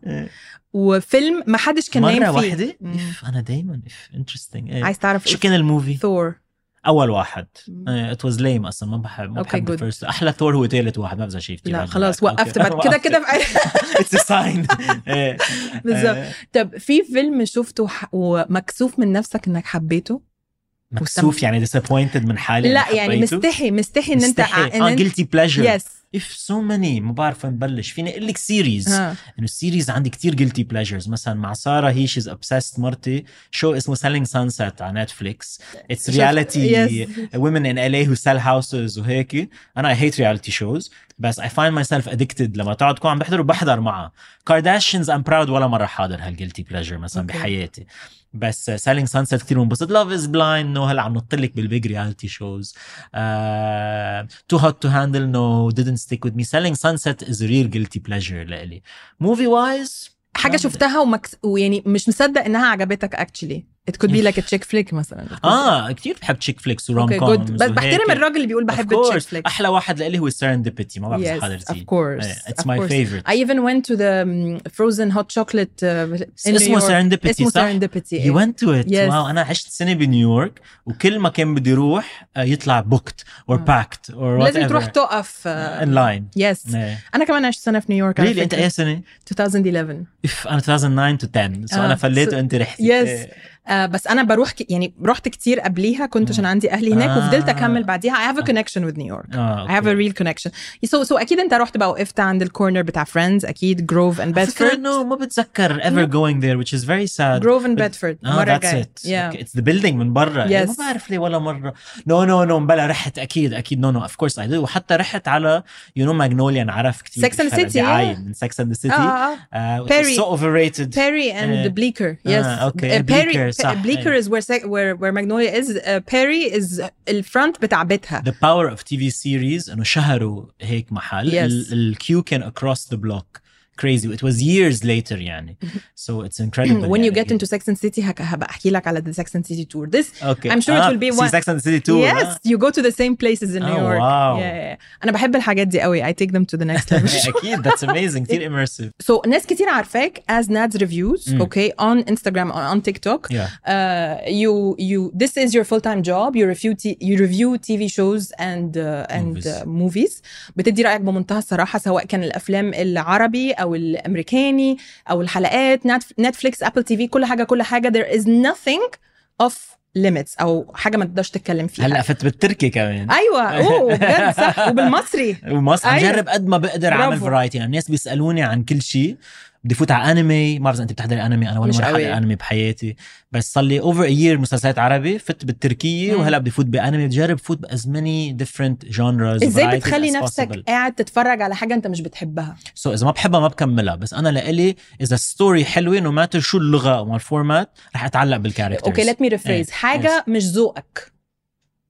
وفيلم ما حدش كان مرة نايم فيه. واحدة؟ مم. إف أنا دايما. interesting. إيه. عايز تعرف شو كان ال movie Thor أول واحد. it was lame أصلا ما بحب ما بحب. ال first أحلى ثور هو ثالث واحد ما بزع شيء كثير لا خلاص وقفت بعد (laughs) كده كده it's sign (laughs) (laughs) بالظبط. طب في فيلم شفته ومكسوف من نفسك إنك حبيته؟ مكسوف يعني disappointed من حالي لا يعني. مستحي مستحي إن أنت مستحي. آه guilty pleasure. yes اف so many ما بعرف وين بلش فيني أقول لك series ها. إنه ال series عندي كتير guilty pleasures. مثلا مع سارة هي she's obsessed مرتي. شو اسمه؟ Selling sunset على نتفليكس it's reality yes. women in LA who sell houses وهيك. أنا I hate reality shows. بس I find myself addicted لما تقعد تكون عم بحضر وبحضر معها Kardashians I'm proud ولا مرة حاضر هال guilty pleasure مثلا Okay. بحياتي. بس Selling Sunset كثير بنبسط Love Is Blind no هلا عم نطلق بال big reality shows Too Hot to Handle no didn't stick with me. Selling sunset is a real guilty pleasure لإلي. movie wise حاجة شفتها ومكس... ويعني مش مصدق إنها عجبتك اكشلي it could be like a chick flick مثلا اه كثير بحب تشيك فليكس وروم اوكي كومز جود بس بحترم الراجل اللي بيقول بحب التشيك فليك احلى واحد لإلي هو سيرندبيتي ما بعرف اذا Yes, حضرتيه of course, إيه, it's of my course. favorite I even went to the um, frozen hot chocolate uh, in New اسمه York. serendipity اسمه صح؟ serendipity You went to it Yes. واو انا عشت سنه بنيويورك وكل ما كان بدي اروح آه، يطلع booked or packed or لازم whatever تروح تقف uh, in line يس إيه. انا كمان عشت سنه في نيويورك على really انت فكرة. اي سنه؟ 2011 اف انا 2009 to 10 so آه، انا فليت so- وانت رحتي yes. آه بس أنا بروح ك... يعني رحت كتير قبليها كنت عشان عندي أهلي هناك آه. وفضلت أكمل بعديها. I have a connection with New York. آه I have a real connection. So, so أكيد أنت رحت بقى وقفت عند ال corner بتاع Friends أكيد Grove and Bedford إنه ما بتذكر ever going there which is very sad. Grove and Bedford مرة that's it. Yeah. okay. it's the building من برا. يعني Yes. ما بعرف ليه ولا مرة. no no no مبلا رحت أكيد أكيد. no no of course I do. وحتى رحت على you know Magnolia انعرف كثير Sex and the City, عايد yeah. من Sex and the City. آه آه. uh, Perry. so overrated. Perry and إيه. Bleecker yes آه، أوكي. Uh, Perry Bleecker، صح. Bleecker إيه. is where sec- where where Magnolia is uh, Perry is الفرونت بتاع بيتها the power of TV series انه شهروا هيك محل Yes. الكيو كان across the block crazy it was years later يعني so it's incredible (clears throat) when you يعني. get into Sex and the City هك- هبقى احكي لك على the Sex and the City tour this okay I'm sure it will be see one- Sex and the City tour yes آه. you go to the same places in New Oh, York wow. yeah, yeah, yeah. انا بحب الحاجات دي قوي I take them to the next level (laughs) اكيد (laughs) that's amazing كثير immersive so ناس كتير عارفاك as Nads reviews Mm. okay on Instagram or on TikTok yeah uh, you you this is your full time job you review t- you review TV shows and uh, and Movies. uh, movies بتدي رايك بمنتهى الصراحه سواء كان الافلام العربي أو الأمريكاني أو الحلقات نتفليكس Apple TV كل حاجة كل حاجة there is nothing off limits أو حاجة ما تقدرش تتكلم فيها. هلا فت بالتركي كمان. أيوه. أوه بجد صح. وبالمصري. (laughs) ومصر عم أيوة. جرب قد ما بقدر أعمل. variety يعني الناس بيسألوني عن كل شيء. بدي فوت على انمي ما بعرف إذا أنت بتحضري انمي أنا ولا مره قوي. حضر انمي بحياتي. بس صار لي over year مسلسلات عربي فت بالتركية. وهلا بدي فوت بانمي بجرب فوت ب as many different genres إزاي بتخلي نفسك قاعد تتفرج على حاجة أنت مش بتحبها؟ so إذا ما بحبها ما بكملها. بس أنا لإلي إذا story حلوة no matter شو اللغة أو ال format رح أتعلق بال characters okay let me rephrase إيه. حاجة مش ذوقك.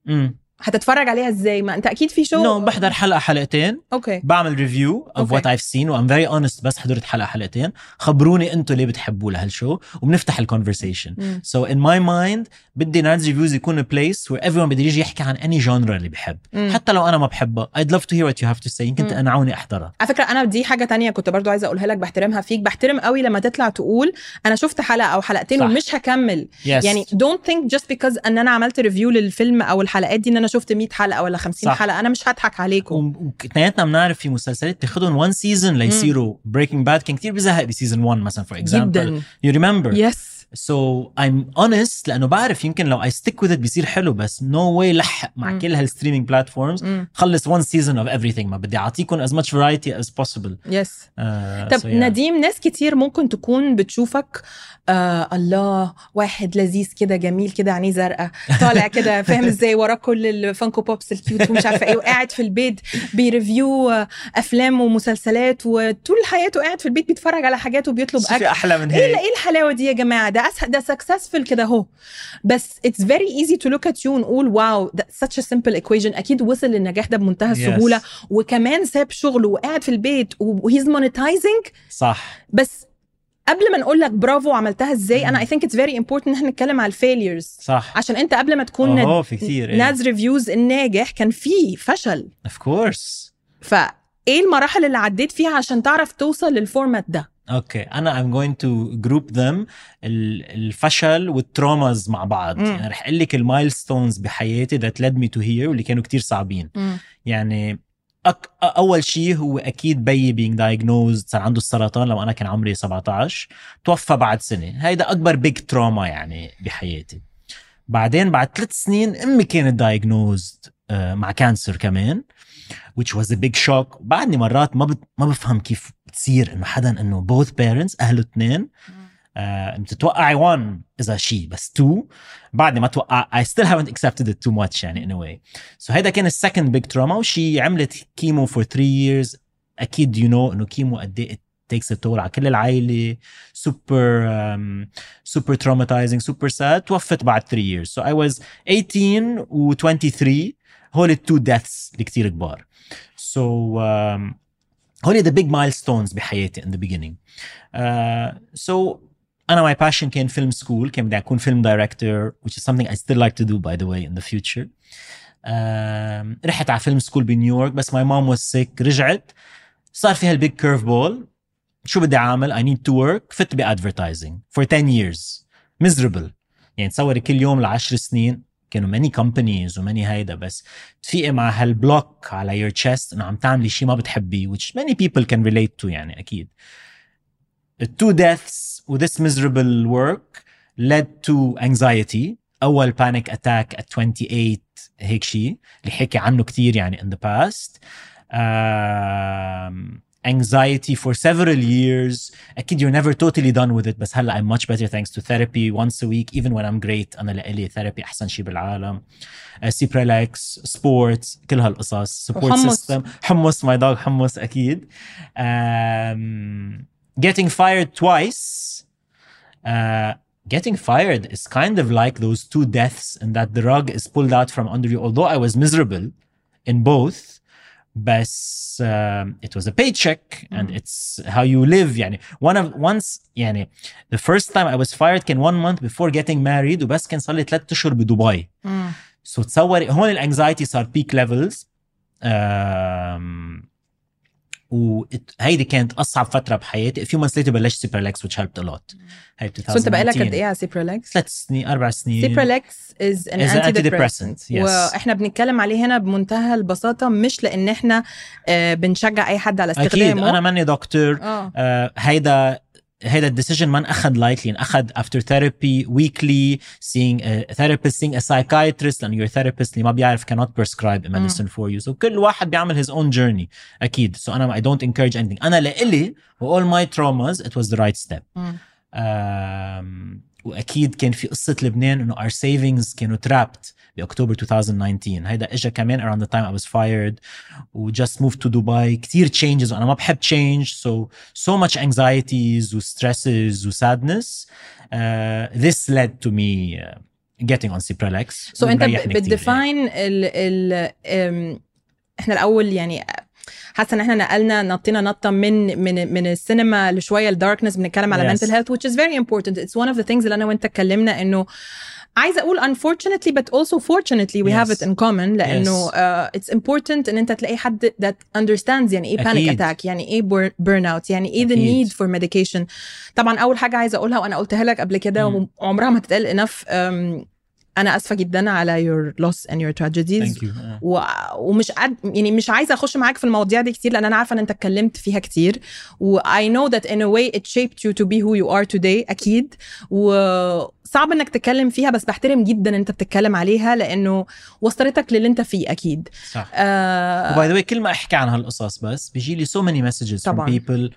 امم هتتفرج عليها إزاي ما أنت أكيد في show no بحضر حلقة حلقتين okay بعمل review of. what I've seen و I'm very honest بس حضرت حلقة حلقتين خبروني أنتم ليه بتحبوا لهال show وبنفتح ال conversation. so in my mind بدي Nadz Reviews يكون place where everybody يجي يحكي عن any genre اللي بحب مم. حتى لو أنا ما بحبها I'd love to hear what you have to say يمكن. تقنعوني احضرها على فكرة أنا دي حاجة تانية كنت برضو عايزة أقولها لك بحترمها فيك بحترم قوي لما تطلع تقول أنا شفت حلقة أو حلقتين صح. ومش هكمل yes. يعني don't think just because إن أنا عملت ريفيو للفيلم أو الحلقات دي إن أنا شفت 100 حلقة ولا 50 صح. حلقة أنا مش هضحك عليكم. وكتنياتنا بنعرف في مسلسلات تاخذهم one season ليصيروا Breaking Bad كان كتير بزهق ب season 1 مثلا for example you remember yes so I'm honest لأنه بعرف يمكن لو I stick with it بيصير حلو بس no way لحق مع مم. كل هال streaming platforms. خلص one season of everything ما بدي اعطيكم as much variety as possible. yes طب so yeah. نديم ناس كتير ممكن تكون بتشوفك آه الله واحد لذيذ كده جميل كده عينيه زرقاء طالع كده (laughs) فاهم إزاي؟ وراه كل ال Funko Pops ال cute ومش عارفة إيه وقاعد في البيت بي review آه، أفلام ومسلسلات وطول حياته قاعد في البيت بيتفرج على حاجات وبيطلب أكل. أحلى من إيه هيك إيه الحلاوة دي يا جماعة؟ ده أسهل ده successful كده اهو. بس it's very easy to look at you ونقول wow ده such a simple equation. أكيد وصل للنجاح ده بمنتهى Yes. السهولة. وكمان ساب شغله وقاعد في البيت و he's monetizing صح. بس قبل ما نقول لك برافو عملتها إزاي أنا. I think it's very important إن إحنا نتكلم على ال failures صح. عشان أنت قبل ما تكون أوه في إيه. Nadz Reviews الناجح كان في فشل. Of course. فإيه المراحل اللي عديت فيها عشان تعرف توصل لل format ده؟ okay. أنا I'm going to group them ال- الفشل وال traumas مع بعض. مم. يعني رح أقول لك ال milestones بحياتي that led me to here واللي كانوا كتير صعبين. يعني أك... أول شيء هو أكيد بيي being diagnosed صار عنده السرطان لما أنا كان عمري 17 توفى بعد سنة. هيدا أكبر big trauma يعني بحياتي. بعدين بعد ثلاث سنين أمي كانت diagnosed آه، مع cancer كمان which was a big shock. بعدني مرات ما بت... ما بفهم كيف بتصير إنه حدا إنه both parents أهله اثنين. آه بتتوقعي one إذا شيء بس two. بعد ما توقع I still haven't accepted it too much يعني in a way so هيدا كان ال second big trauma وشي عملت chemo for three years. أكيد you know إنه chemo قد إيه a toll على كل العائلة. Um, super traumatizing super sad. توفت بعد 3 years. So I was 18 و 23 هول ال two deaths اللي كتير كبار. So um, هول the big milestones بحياتي in the beginning uh, so انا my passion كان فيلم سكول كان بدي اكون فيلم دايركتور which is something I still like to do by the way in the future um, رحت على فيلم سكول بنيويورك بس my mom was sick رجعت صار فيها البيج كيرف بول شو بدي اعمل I need to work فت بادفرتايزنج for 10 years miserable يعني تصوري كل يوم لعشر سنين كانوا many companies وماني هيدا بس تفيقي مع هال block على your chest انه عم تعملي شيء ما بتحبيه which many people can relate to يعني أكيد two deaths و this miserable work led to anxiety اول panic attack at 28 هيك شيء اللي حكي عنه كتير يعني in the past um, anxiety for several years اكيد you're never totally done with it بس هلا I'm much better thanks to therapy once a week even when I'm great انا لإلي therapy احسن شيء بالعالم uh, سيبريلاكس سبورتس كل هالقصص support وحمص. system حمص my dog حمص اكيد um, getting fired twice uh, getting fired is kind of like those two deaths in that the rug is pulled out from under you although I was miserable in both بس um, it was a paycheck and Mm. it's how you live يعني one of once يعني the first time I was fired كان one month before getting married وبس كان صار لي ثلاث اشهر بدبي سو تصوري هون الانكزايتي صار بيك ليفلز وهيدي كانت أصعب فترة بحياتي. Few months later بلشت سيبرلكس which helped a lot. هي سو أنت بقالك قد 2019. إيه على Cipralex؟ ثلاث سنين أربع سنين. Cipralex is an Is an anti antidepressant, yes. وإحنا بنتكلم عليه هنا بمنتهى البساطة مش لأن إحنا آه، بنشجع أي حد على أكيد استخدامه أنا ماني دكتور. آه. آه، هيدا هيدا الديسيجن ما انأخذ لايتلي انأخذ after therapy weekly seeing a therapist seeing a psychiatrist لأنه your therapist اللي ما بيعرف cannot prescribe a medicine for you so كل واحد بيعمل his own journey أكيد so أنا I don't encourage anything أنا لإلي و all my traumas it was the right step مم. um, واكيد كان في قصه لبنان انه our savings كانوا trapped باكتوبر 2019 هيدا اجى كمان around the time I was fired و just moved to Dubai كتير changes وأنا ما بحب change so so much anxieties و stresses و sadness uh, this led to me uh, getting on Cipralex سو انت ومريحني كتير. بتديفاين ال ال إحنا الأول يعني حاسة إن إحنا نقلنا نطينا نطة من من من السينما لشوية الداركنس بنتكلم على Yes. mental health which is very important it's one of the things اللي أنا وأنت اتكلمنا إنه عايزة أقول unfortunately but also fortunately we have Yes. it in common لأنه Yes. uh, it's important إن أنت تلاقي حد that understands يعني إيه panic attack يعني إيه burn out يعني إيه the أكيد. need for medication طبعا أول حاجة عايزة أقولها وأنا قلتها لك قبل كده. وعمرها ما تتقال enough um, أنا آسفة جدا على your loss and your tragedies Thank you. آه. و... ومش قد يعني مش عايزة أخش معاك في المواضيع دي كتير لأن أنا عارفة إن أنت اتكلمت فيها كتير و I know that in a way it shaped you to be who you are today أكيد وصعب إنك تتكلم فيها بس بحترم جدا إن أنت بتتكلم عليها لأنه وصلتك للي أنت فيه أكيد صح آه و by the way كل ما أحكي عن هالقصص بس بيجي لي so many messages طبعاً. from people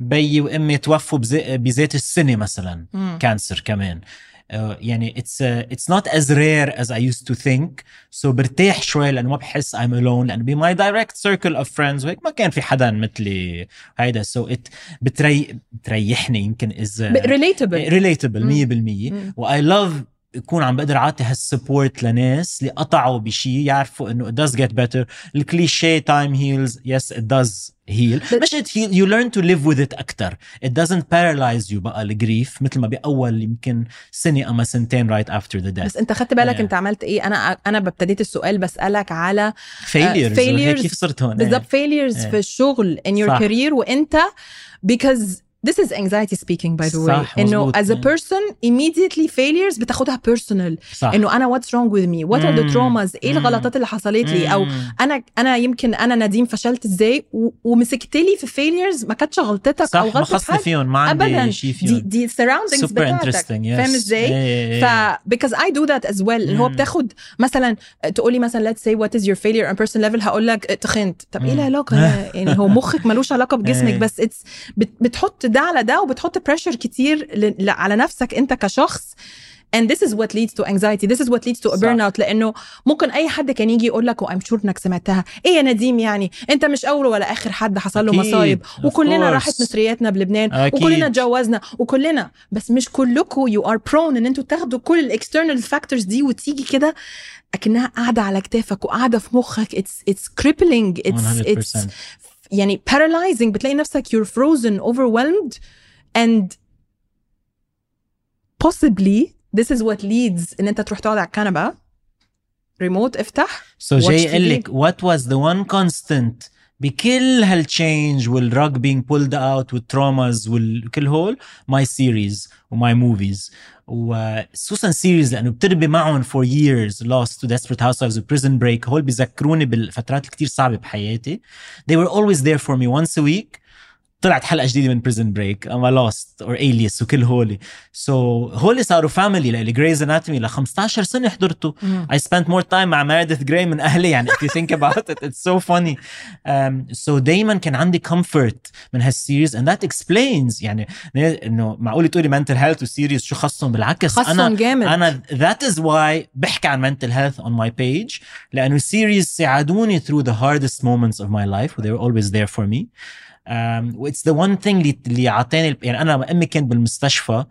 بيي وأمي توفوا بزي- بذات السنة مثلا مم. cancer كمان آه، يعني it's uh, it's not as rare as I used to think so برتاح شوي لانه ما بحس I'm alone لانه ب my direct circle of friends وهيك ما كان في حدا مثلي هيدا so it بتري بتريحني يمكن is ب- relatable relatable 100% مم. و I love يكون عم بقدر أعطي هالسبورت لناس اللي قطعوا بشيء يعرفوا إنه it does get better. الكليشيه time heals. Yes it does heal. But- مش it heal you learn to live with it أكثر it doesn't paralyze you بقى الجريف مثل ما بأول يمكن سنة أما سنتين right after the death. بس أنت خدت بالك Yeah. أنت عملت إيه؟ أنا أنا ببتديت السؤال بسألك على failures, failures. وهيك كيف صرت هون. بالظبط failures إيه. في الشغل in your صح. career وأنت because this is anxiety speaking by the way. إنه as a person immediately failures بتاخدها personal. صح. إنه أنا what's wrong with me? What are the مم. traumas? إيه مم. الغلطات اللي حصلت لي؟ أو مم. أنا أنا يمكن أنا نديم فشلت إزاي؟ ومسكت لي في failures ما كانتش غلطتك صح أو غلطة حد؟ فيهم ما ابدا. عندي شيء دي فيهم. دي surroundings super بتاعتك. yes. فاهم إزاي؟ إيه. ف because I do that as well. اللي هو. بتاخد مثلا تقولي مثلا let's say what is your failure on personal level هقول لك تخنت طب إيه. العلاقة؟ يعني هو مخك ملوش علاقة (laughs) بجسمك. بس it's بت بتحط ده على ده وبتحط pressure كتير ل- على نفسك انت كشخص. And this is what leads to anxiety. This is what leads to a صح. burnout. لأنه ممكن أي حد كان يجي يقول لك و I'm sure إنك سمعتها. إيه يا نديم يعني؟ أنت مش أول ولا آخر حد حصل له. مصايب. وكلنا. راحت مصرياتنا بلبنان أكيد. وكلنا اتجوزنا وكلنا. بس مش كلكم you are prone إن أنتوا تاخدوا كل ال external factors دي وتيجي كده أكنها قاعدة على كتافك وقاعدة في مخك. it's it's crippling it's it's 100% يعني paralyzing بتلاقي نفسك you're frozen overwhelmed and possibly this is what leads ان انت تروح تقعد على الكنبه ريموت افتح So Watch جاي TV. يقول لك what was the one constant بكل هالتشينج والرug being pulled out والتروماز وكل هول my series وماي movies وخصوصا series لانه بتربي معهم for years lost to desperate housewives و prison break هول بيذكروني بالفترات الكتير صعبه بحياتي they were always there for me once a week طلعت حلقة جديدة من Prison Break اما Lost or Alias وكل هولي. so so, هولي صاروا family لإلي. Grey's Anatomy ل 15 سنة حضرته. I spent more time مع Meredith Grey من أهلي. يعني if you think about it it's so funny. Um, so دايما كان عندي comfort من هال series and that explains يعني إنه معقول تقولي mental health و series شو خصهم؟ بالعكس أنا خصهم جامد. أنا that is why بحكي عن mental health on my page. لأنه series ساعدوني through the hardest moments of my life. They were always there for me. um, it's the one thing اللي اللي عطاني يعني انا لما امي كانت بالمستشفى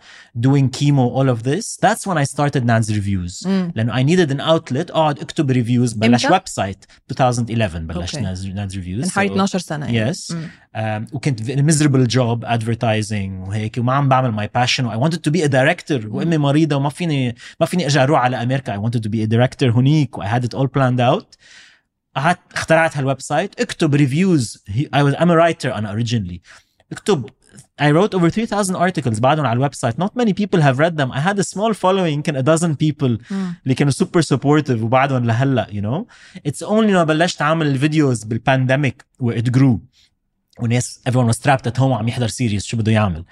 doing chemo all of this that's when I started Nad's reviews مم. لانه I needed an outlet اقعد اكتب ريفيوز بلش إمتى؟ ويب سايت 2011 بلشت أوكي. Nad's, Nad's reviews من حوالي So- 12 سنه يعني. Yes. مم. um, وكنت في miserable job advertising وهيك وما عم بعمل my passion و I wanted to be a director وامي مريضه وما فيني ما فيني ارجع اروح على امريكا I wanted to be a director هنيك و I had it all planned out قعدت اخترعت هالويب سايت اكتب ريفيوز I was I'm a writer انا originally اكتب I wrote over 3000 articles بعدهم على الويب سايت not many people have read them I had a small following يمكن a dozen people مم. اللي كانوا سوبر سبورتيف وبعدهم لهلا يو نو اتس اونلي لما بلشت اعمل الفيديوز بالبانديميك وات جرو وناس everyone was trapped at home وعم يحضر سيريز شو بده يعمل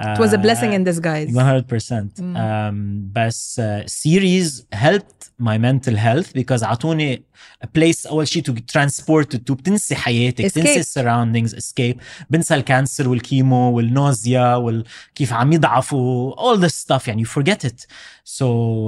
it was a blessing in disguise 100% um, بس uh, series helped my mental health because عطوني a place اول شيء to transport it to بتنسي حياتك Escape. تنسي surroundings escape بنسى الكانسر والكيمو والنوزيا وكيف عم يضعفوا all this stuff يعني you forget it so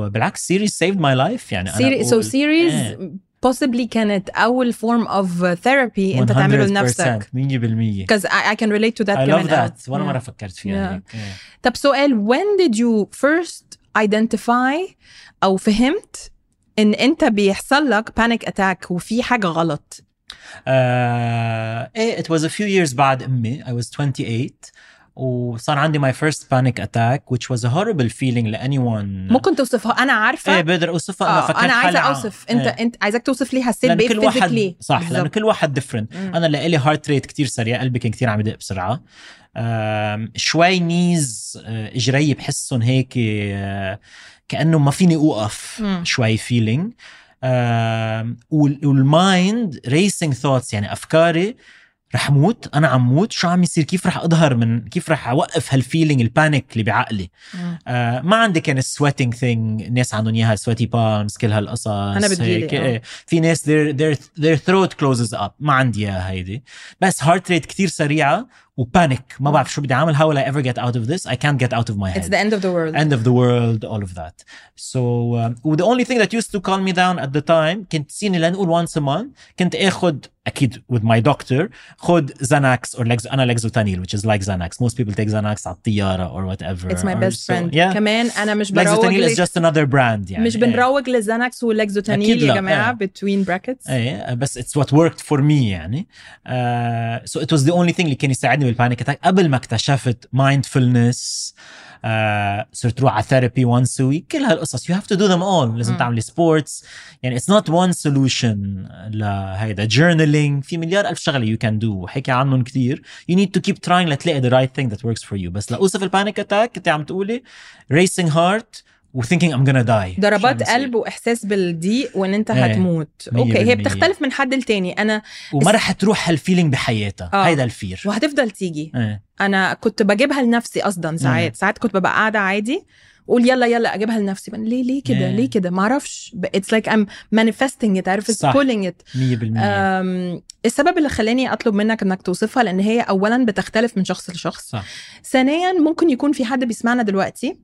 بالعكس series saved my life يعني أنا Seri- so بقول- series إيه. possibly كانت اول form of therapy انت تعمله لنفسك 100% 100% because I, I can relate to that I كمان love أوي. that ولا Yeah. مرة فكرت فيها Yeah. هيك إيه. طب سؤال when did you first identify او فهمت ان انت بيحصل لك panic attack وفي حاجه غلط آه، ايه it was a few years بعد امي I was 28 وصار عندي my first panic attack which was a horrible feeling ل anyone ممكن توصفها أنا عارفة. إيه بقدر اوصفها أنا آه فكرت أنا عايزة أوصف. انت إيه. أنت عايزاك توصف لي حسيت بايه كل واحد صح لأنه كل واحد different. أنا لإلي heart rate كتير سريع قلبي كان كتير عم يدق بسرعة. شوي knees آه، إجري بحسهم هيك آه، كأنه ما فيني أوقف مم. شوي feeling وال mind racing thoughts يعني أفكاري رح موت؟ أنا عم موت. شو عم يصير؟ كيف رح أظهر من كيف رح أوقف هال feeling ال panic اللي بعقلي؟ مم. آه ما عندي كان ال sweating thing الناس عندهم إياها sweaty palms كل هالقصص. أنا آه. إيه. في ناس their, their, their throat closes up. ما عندي إياها هيدي. بس heart rate كتير سريعة. وبانيك ما بعرف شو بدي اعمل how will I ever get out of this I can't get out of my It's head the end of the world end of the world all of that so um, the only thing that used to calm me down at the time كنت تسيني لنقول once a month كنت اخد اكيد with my doctor خد Xanax or Lex انا Lexotanil which is like Xanax most people take Xanax على الطياره or whatever It's my or best so- friend yeah كمان انا مش بروج Lexotanil is لك just another brand يعني مش إيه. بنروج للزانكس واللكزوتانيل أكيد يا لا، جماعه إيه. between brackets ايه بس it's what worked for me يعني uh, so it was the only thing اللي كان يساعدني عندي بالبانيك اتاك قبل ما اكتشفت مايندفولنس آه صرت روح على therapy once week كل هالقصص you have to do them اول لازم تعملي sports يعني it's not one solution لهيدا. journaling في مليار ألف شغلة you can do حكي عنهم كثير you need to keep trying لتلاقي the right thing that works for you بس لأوصف ال panic attack كنت عم تقولي racing heart و thinking I'm gonna عم ضربات؟ قلب وإحساس بالضيق وإن أنت إيه. هتموت. okay هي. بتختلف من حد لتاني. أنا وما رح تروح هال feeling بحياتها. آه. هيدا ال fear. وهتفضل تيجي. إيه. أنا كنت بجيبها لنفسي قصدا ساعات. ساعات كنت ببقى قاعدة عادي. أقول يلا يلا أجيبها لنفسي. بقى ليه ليه كده. ليه كده؟ ما أعرفش. it's like I'm manifesting it. عارف pulling it. 100% أم، السبب اللي خلاني أطلب منك إنك توصفها لأن هي اولا بتختلف من شخص لشخص. صح. ثانيا ممكن يكون في حد بيسمعنا دلوقتي.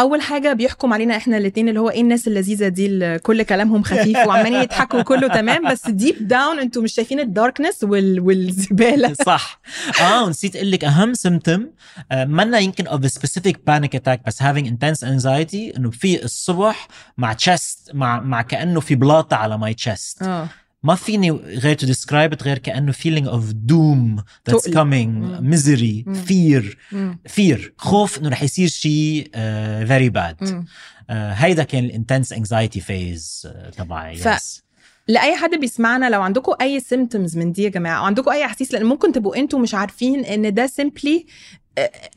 أول حاجة بيحكم علينا إحنا الاثنين اللي هو إيه الناس اللذيذة دي اللي كل كلامهم خفيف وعمالين (laughs) يضحكوا كله تمام. بس deep down أنتوا مش شايفين ال darkness وال... والزبالة. (laughs) صح. آه ونسيت أقول لك أهم symptom منا يمكن a specific panic attack بس having intense anxiety إنه في الصبح مع chest مع مع كأنه في بلاطة على my chest آه ما فيني غير describe it غير كأنه feeling of doom that's تقل. coming misery fear مم. fear خوف إنه رح يصير شيء uh, very bad مم. uh, هيدا كان ال intense phase uh, تبعي ف- yes. لأي حد بيسمعنا لو عندكم أي symptoms من دي يا جماعة أو عندكم أي أحاسيس لأن ممكن تبقوا أنتوا مش عارفين إن ده uh,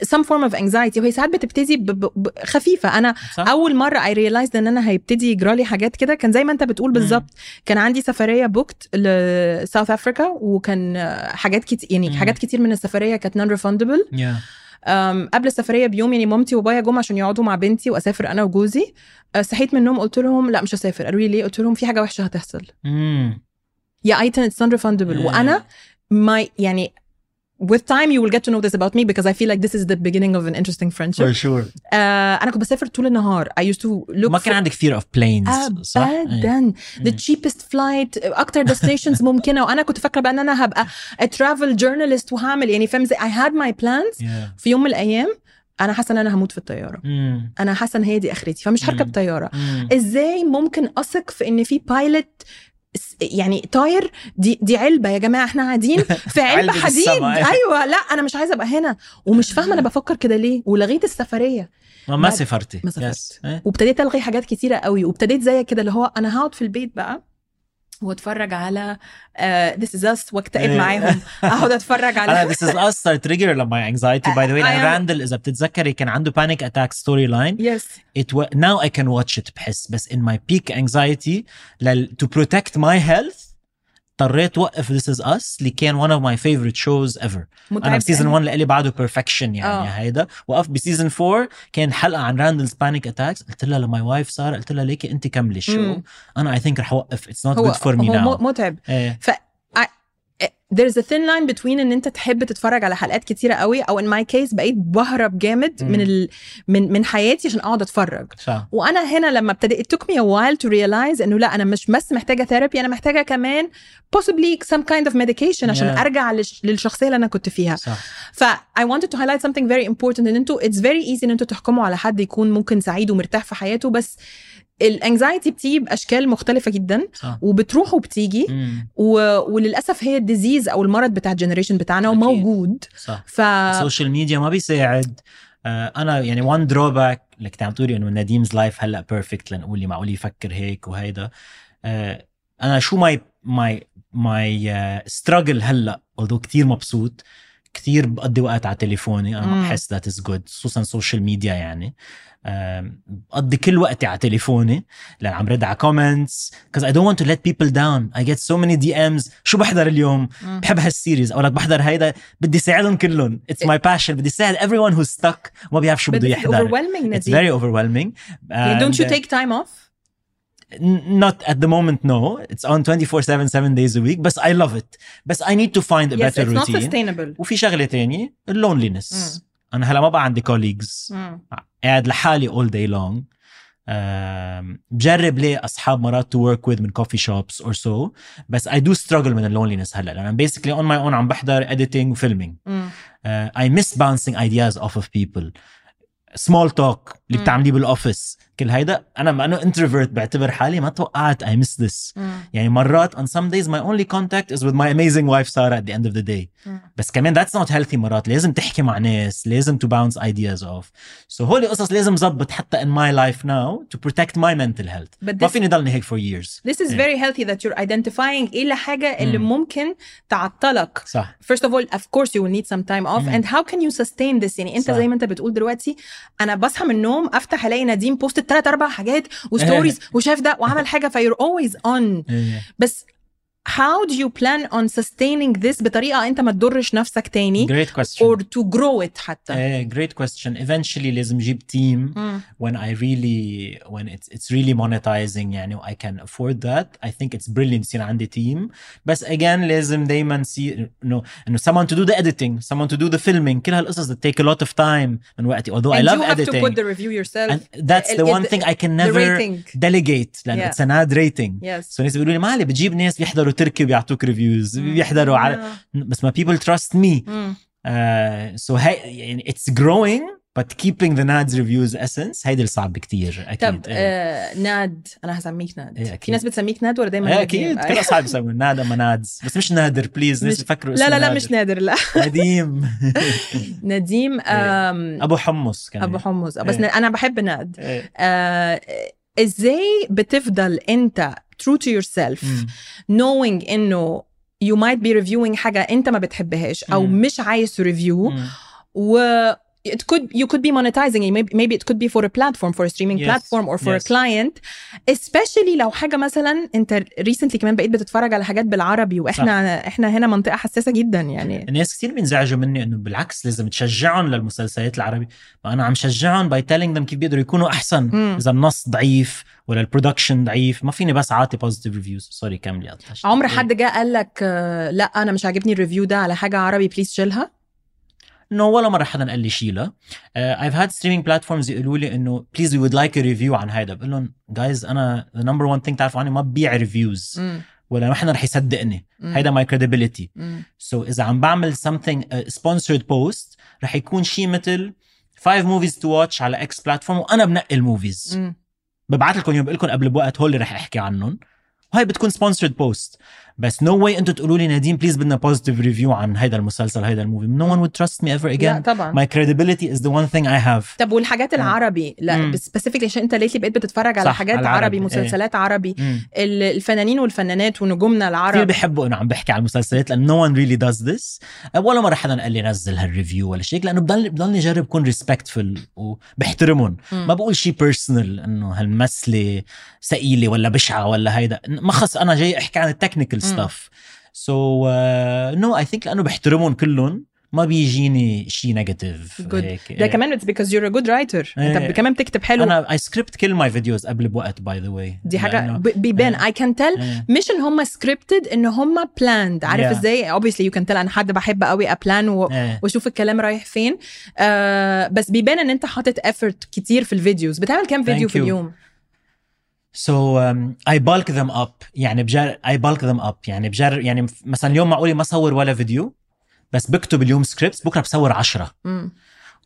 some form of anxiety وهي ساعات بتبتدي ب- ب- ب- خفيفة أنا صح؟ أول مرة I realized إن أنا هيبتدي يجرى لي حاجات كده كان زي ما أنت بتقول بالظبط كان عندي سفرية booked ل South Africa وكان حاجات كتير يعني مم. حاجات كتير من السفرية كانت non-refundable yeah. قبل السفرية بيوم يعني مامتي وبابايا جم عشان يقعدوا مع بنتي وأسافر أنا وجوزي آه، صحيت من النوم قلت لهم لا مش هسافر قالوا لي ليه قلت لهم في حاجة وحشة هتحصل. يا ايتن it's non-refundable Yeah. وأنا my يعني with time you will get to know this about me because I feel like this is the beginning of an interesting friendship. for sure آه انا كنت بسافر طول النهار I used to look ما كان for عندك fear of planes صح؟ إيه. ابدا the cheapest flight اكتر destinations ممكنه (laughs) وانا كنت فاكره بقى ان انا هبقى a travel journalist وهعمل يعني فاهم زي I had my plans Yeah. في يوم من الايام انا حاسه ان انا هموت في الطياره Mm. انا حاسه ان هي دي اخرتي فمش هركب مم. طياره Mm. ازاي ممكن اثق في ان في بايلوت يعني طاير دي دي علبة يا جماعة إحنا قاعدين (laughs) في علبة علبة حديد. (laughs) أيوه لا أنا مش عايزة أبقى هنا ومش فاهمة أنا بفكر كده ليه ولغيت السفرية ما ما سافرتي ما سافرت. Yes. إيه. وابتديت ألغي حاجات كتيرة قوي وابتديت زي كده اللي هو أنا هقعد في البيت بقى واتفرج على This is Us واكتئب إيه. معاهم اقعد اتفرج على this is us صار trigger لما anxiety by the way I am- راندل اذا بتتذكري كان عنده panic attack story line yes now I can watch it بحس بس in my peak anxiety لل, to protect my health اضطريت وقف This is Us اللي كان one of my favorite shows ever. أنا ب season 1 لإلي بعده perfection يعني آه. هيدا. وقفت ب season 4 كان حلقة عن Randall's panic attacks قلت لها ل my wife سارة قلت لها ليكي انت كملي ال show. أنا I think رح أوقف. it's not هو good for me هو now م- متعب. إيه. ف I- there's a thin line between ان انت تحب تتفرج على حلقات كتيرة قوي أو in my case بقيت بهرب جامد مم. من ال... من من حياتي عشان اقعد اتفرج صح وأنا هنا لما ابتديت it took me a while to realize انه لا أنا مش بس محتاجة therapy أنا محتاجة كمان possibly some kind of medication عشان Yeah. ارجع للش... للشخصية اللي أنا كنت فيها صح ف I wanted to highlight something very important ان أنتوا it's very easy ان أنتوا تحكموا على حد يكون ممكن سعيد ومرتاح في حياته بس ال anxiety بتيجي بأشكال مختلفة جدا صح. وبتروح وبتيجي. مم. و... وللأسف هي ال disease أو المرض بتاع ال generation بتاعنا أكيد. وموجود صح. ف ال social media ما بيساعد. آه، أنا يعني one drawback اللي كنت عم تقولي إنه نديم's life هلأ perfect لنقول لي معقول يفكر هيك وهيدا. آه، أنا شو my my my struggle هلأ although كثير مبسوط كثير بقضي وقت على تليفوني. أنا. بحس that is good خصوصا social media يعني. بقضي كل وقتي على تليفوني لأن عم رد على comments cause I don't want to let people down I get so many DMs شو بحضر اليوم؟ بحب هال series أو لك بحضر هيدا. بدي ساعدهم كلهم. it's my passion بدي ساعد everyone who's stuck ما بيعرف شو بده يحضر. it's overwhelming it's very overwhelming don't you take time off not at the moment no. It's on 24 7 7 days a week but i love it. But i need to find a yes, better routine. وفي شغلة ثانية اللونلينس. انا هلا ما بقى عندي colleagues مم. قاعد لحالي all day long um, بجرب ليه اصحاب مرات to work with من coffee shops or so بس I do struggle من اللونلينس هلا لان I'm basically on my own عم بحضر editing وفيلمينج مم. uh, I miss bouncing ideas off small talk اللي. بتعمليه بال office كل هيدا أنا ما أنا introvert بعتبر حالي ما توقعت I miss this مم. يعني مرات on some days my only contact is with my amazing wife Sarah at the end of the day مم. بس كمان that's not healthy مرات لازم تحكي مع ناس لازم to bounce ideas off so هولي قصص لازم زبط حتى in my life now to protect my mental health But ما فيني ضلني هيك for years This is إيه. very healthy that you're identifying إيه الحاجة اللي مم. ممكن تعطلك صح first of all of course you will need some time off مم. and how can you sustain this يعني انت صح. زي ما انت بتقول دلوقتي أنا بصحى من النوم افتح الاقي نديم post ثلاث أربع حاجات و stories وشاف ده وعمل حاجة ف you're always on إيه. بس how do you plan on sustaining this بطريقه انت ما تضرش نفسك تاني great question or to grow it حتى Eh, great question eventually لازم جيب team مم. when I really when it's it's really monetizing يعني I can afford that I think it's brilliant يصير عندي team بس again لازم دايما see انه انه someone to do the editing someone to do the filming كل هالقصص that take a lot of time من وقتي although I and love you have to editing put the review yourself and that's the ال- one the- thing I can the never rating delegate لأن Yeah. it's an ad rating yes so الناس بيقولوا لي ما علي بتجيب ناس بيحضروا تركي وبيعطوك ريفيوز بيحضروا على بس ما me. مم. uh, so هي يعني it's growing but keeping the NAD's reviews essence هيدي الصعب كتير أكيد. طب آه ناد أنا هسميك ناد إيه، في. ناس بتسميك ناد ولا دايما ناد أكيد. نيم؟ كل أصحابي بيسموا ناد أما نادز بس مش نادر please ناس بفكروا لا لا لا. مش نادر لا. نديم. (laughs) نديم أبو حمص كمان. أبو حمص. بس إيه. أنا بحب ناد إيه. آه، إزاي بتفضل أنت true to yourself مم. knowing انه you might be reviewing حاجه انت ما بتحبهاش او مم. مش عايز ريفيو مم. و it could you could be monetizing it. Maybe, maybe it could be for a platform for a streaming Yes, platform or for yes. a client. Especially لو حاجة مثلا انت recently كمان بقيت بتتفرج على حاجات بالعربي وإحنا إحنا هنا منطقة حساسة جدا يعني. الناس كثير بينزعجوا مني إنه بالعكس لازم تشجعهم للمسلسلات العربي. ما أنا عم شجعهم by telling them كيف بيقدروا يكونوا أحسن. مم. إذا النص ضعيف ولا ال production ضعيف ما فيني بس أعطي positive reviews sorry كملي عمر حد جه قال لك لا أنا مش عاجبني ال review ده على حاجة عربي please شيلها؟ انه ولا مرة حدا قال لي شيلها I've had streaming platforms يقولوا لي إنه please we would like a review عن هيدا بقول لهم guys أنا the number 1 thing تعرفوا عني ما ببيع reviews. ولا ما حدا رح يصدقني. هيدا my مم. so so إذا عم بعمل something uh, sponsored post رح يكون شيء مثل 5 movies to watch على X platform وأنا بنقي ال movies. ببعث لكم يوم بقول لكم قبل بوقت هول اللي رح أحكي عنهم وهي بتكون sponsored post بس نو no واي أنتم تقولوا لي نادين please بدنا positive review عن هيدا المسلسل هيدا ال movie no one would trust me ever لا again طبعا. My credibility is the one thing I have. طب والحاجات العربي لا. specifically عشان انت lately بقيت بتتفرج على حاجات على عربي مسلسلات عربي. مم. ال- الفنانين والفنانات ونجومنا كثير العرب بحبوا إنه عم بحكي على المسلسلات لأن no one really does this. ولا مرة حدا قال لي نزل هال review ولا شيء لأنه بضل بضلني جرب كون respectful وبحترمهم. ما بقول شيء personal إنه هالمسلة ثقيله ولا بشعة ولا هيدا. ما خص أنا جاي أحكي عن ال technical stuff so no I think لأنه بحترمهم كلهم ما بيجيني شيء negative Good. ده كمان it's because you're a good writer. انت. كمان بتكتب حلو. أنا I script كل my videos قبل بوقت by the way دي حاجة بيبان I can tell مش إن هم scripted إن هم planned عارف Yeah. إزاي؟ Obviously you can tell أنا حد بحب قوي ا plan و... وأشوف الكلام رايح فين. آه بس بيبان إن أنت حاطط effort كتير في ال videos بتعمل كام فيديو Thank في you. so I bulk them up يعني بجر I bulk them up يعني بجر يعني مثلا اليوم معقولي ما صور ولا فيديو بس بكتب اليوم scripts بكرة بصور عشرة. مم.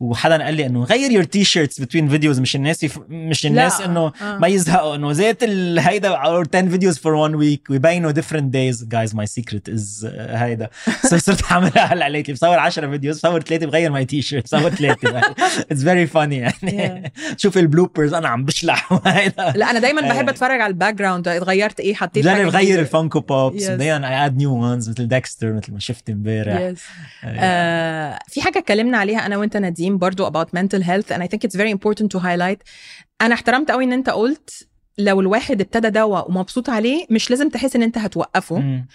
وحدا قال لي إنه غير your T-shirts between videos مش الناس يف... مش الناس إنه آه. ما يزهقوا إنه زيت هيدا or 10 videos for 1 week ويبينوا days. Guys my secret is uh, هيدا. so (laughs) صرت اعملها هلا بصور 10 videos بصور ثلاثة بغير my T-shirt بصور ثلاثة it's very funny يعني (laughs) شوف ال bloopers أنا عم بشلح وهيدا (laughs) لا أنا دايما بحب آه. أتفرج على ال background اتغيرت إيه حطيت نغير جديدة. ال Funko Pops Yes. بعدين I add new ones مثل Dexter مثل ما شفت امبارح. Yes. آه، في حاجة اتكلمنا عليها أنا وأنت نديم برضو about mental health and I think it's very important to highlight أنا احترمت قوي إن أنت قلت لو الواحد ابتدى دواء ومبسوط عليه مش لازم تحس إن أنت هتوقفه مم.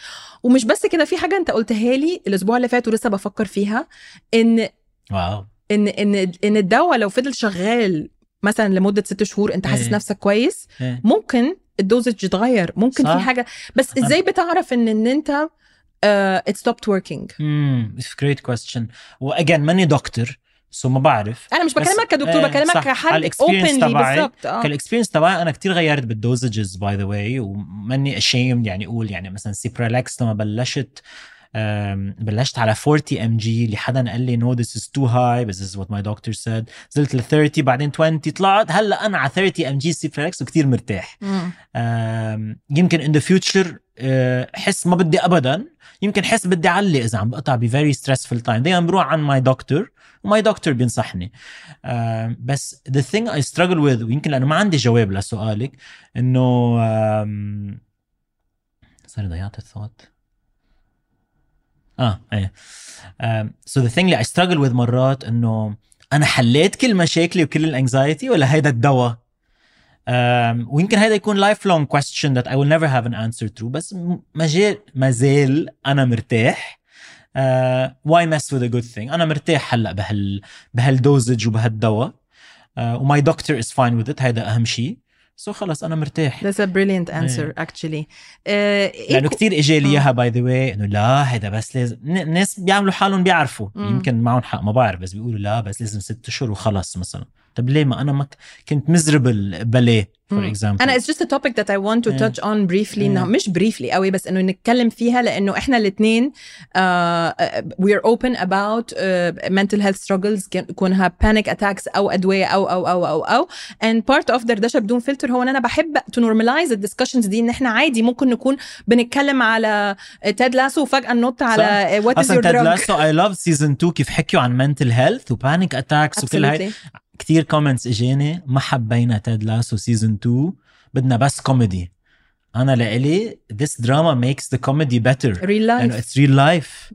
ومش بس كده في حاجة أنت قلتها لي الأسبوع اللي فات ولسه بفكر فيها إن wow إن إن إن الدواء لو فضل شغال مثلا لمدة ست شهور أنت حاسس. نفسك كويس إيه. ممكن ال dosage يتغير ممكن صح. في حاجة بس إزاي بتعرف إن إن أنت uh, it stopped working امم great question و again ماني دكتور سو ما بعرف. أنا مش بكلمك كدكتور إيه، بكلمك ال experience openly تبعي بالظبط آه. كال experience تبعي أنا كتير غيرت بال dosages by the way وماني ashamed يعني أقول يعني مثلا Cipralex لما بلشت بلشت على 40 mg اللي حدا قال لي no this is too high بس this is what my doctor said. نزلت ل 30 بعدين 20 طلعت هلأ أنا على 30 mg Cipralex وكثير مرتاح. يمكن in the future حس ما بدي ابدا يمكن حس بدي أعلي إذا عم بقطع ب very stressful time دائما بروح عن my doctor و my doctor بينصحني. بس the thing I struggle with ويمكن لأنه ما عندي جواب لسؤالك إنه صار ضيعت الثوت آه إيه. so the thing اللي I struggle with مرات إنه أنا حليت كل مشاكلي وكل الانكزايتي ولا هيدا الدواء؟ um, ويمكن هيدا يكون life long question that I will never have an answer to بس م- مجال مازال أنا مرتاح. Uh, why mess with a good thing أنا مرتاح هلأ بهال بهالدوزج وبهالدواء. uh, وماي دكتور is fine with it هيدا أهم شيء so خلص أنا مرتاح. That's a brilliant answer actually. آه، إيه لأنه كو- كثير اجى لي آه. إياها by the way إنه لا هيدا بس لازم الناس بيعملوا حالهم بيعرفوا. مم. يمكن معهم حق ما بعرف بس بيقولوا لا بس لازم ست اشهر وخلص مثلا. طب ليه ما أنا ما كنت miserable بليه for. example أنا it's just a topic that I want to إيه. touch on briefly. انه إيه. مش briefly قوي بس إنه نتكلم فيها لإنه إحنا الاثنين open about uh, mental health struggles كان- يكونها panic attacks أو أدوية أو أو أو أو أو. And part of دردشه بدون فلتر هو إن أنا بحب normalize the discussions دي إن إحنا عادي ممكن نكون بنتكلم على Ted Lasso وفجأة ننط على what is أصلا your drug Ted Lasso I love season 2 كيف حكيوا عن mental health و panic attacks وكل هاي. كثير comments إجاني ما حبينا Ted Lasso season 2 بدنا بس كوميدي أنا لإلي this drama makes the comedy better. لأنه real life. it's real life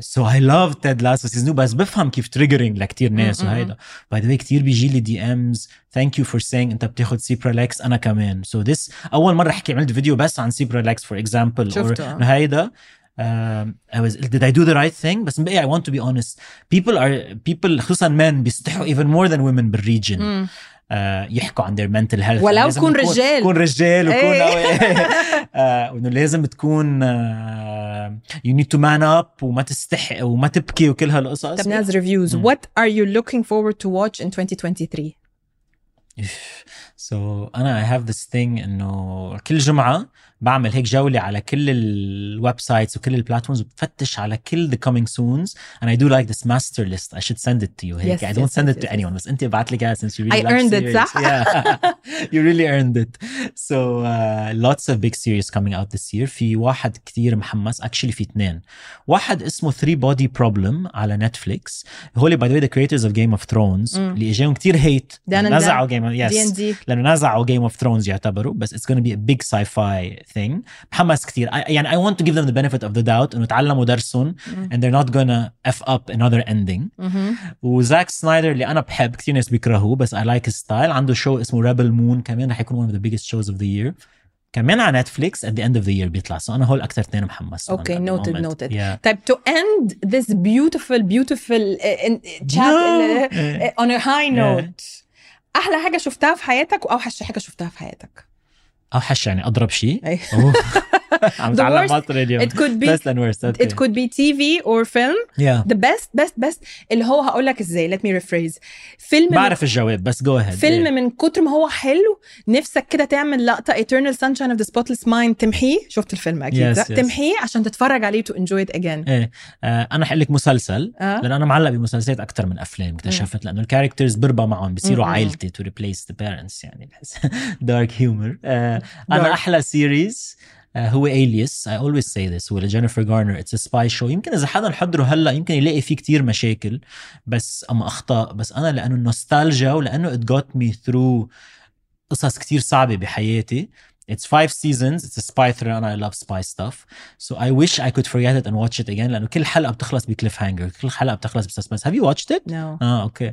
so I love Ted Lasso season بس بفهم كيف triggering لكتير ناس وهيدا. by the way كثير بيجي لي DMs thank you for saying أنت بتاخذ Cipralex أنا كمان. سو so this أول مرة حكي عملت فيديو بس عن Cipralex for example شفته، آه. هيدا. um, I was did I do the right thing بس بقي I want to be honest people are people خصوصا men بيستحوا even more than women بالريجن مم. آه، يحكوا عن their mental health ولو لازم كون تكون- رجال. كون رجال وكون إيه. (laughs) آه، وانه لازم تكون آه، you need to man up وما تستحق وما تبكي وكل هالقصص طب ناس reviews مم. what are you looking forward to watch in 2023 سو so, انا I have this thing انه كل جمعه بعمل هيك جوله على كل الويب سايتس وكل البلاتفورمز وبفتش على كل the coming soons and I do like this master list I should send it to you هيك Yes, I don't yes, send yes, it to yes, anyone بس انت ابعت لي اياها since you really I earned it، series. صح؟ yeah you really earned it so uh, lots of big series coming out this year في واحد كتير محمس actually في اثنين واحد اسمه 3 body problem على نتفليكس هولي by the way the creators of Game of Thrones مم. اللي اجاهم كتير هيت نزعوا دي ان دي لأنه نزعوا جيم اوف ثرونز يعتبروا بس اتس gonna be a big sci-fi thing محمس كثير يعني I want to give them the benefit of the doubt انه تعلموا درسهم and they're not gonna f up another ending وزاك سنايدر اللي انا بحب كثير ناس بيكرهوه بس I like his style عنده شو اسمه ريبل مون كمان رح يكون one of the biggest shows of the year كمان على نتفليكس at the end of the year بيطلع so انا هول اكثر اثنين محمس Okay, at the noted, moment. noted. yeah. طيب to end this beautiful beautiful uh, in- chat No. uh, on a high note احلى حاجه شفتها في حياتك واوحش حاجه شفتها في حياتك أوحش يعني أضرب شيء. عم The تعلم worst- مطر اليوم. it could be best and worst. Okay. it could be TV or film. Yeah. The best best best اللي هو هقول لك إزاي. Let me rephrase. فيلم من بعرف الجواب بس جو ahead. فيلم yeah. من كتر ما هو حلو نفسك كده تعمل لقطة Eternal Sunshine of the Spotless Mind. تمحيه؟ شفت الفيلم أكيد Yes, yes. تمحيه عشان تتفرج عليه to enjoy it again. إيه. آه أنا حقول لك مسلسل آه. لأن أنا معلق بمسلسلات أكثر من أفلام اكتشفت لأنه ال characters بربى معهم بصيروا مم. عائلتي to replace the parents يعني dark (laughs) humor أنا Dark. أحلى series هو Alias I always say this هو لجينيفر جارنر it's spy show يمكن إذا حدا حضره هلأ يمكن يلاقي فيه كتير مشاكل. بس اما أخطاء. بس أنا لأنه النوستالجيا ولأنه ات جوت مي ثرو قصص كتير صعبة بحياتي. It's five seasons. It's a spy thriller and I love spy stuff. So I wish I could forget it and watch it again لأنه كل حلقة بتخلص بكليف هانجر كل حلقة بتخلص بسسبنس. Have you watched it? no اه اوكي.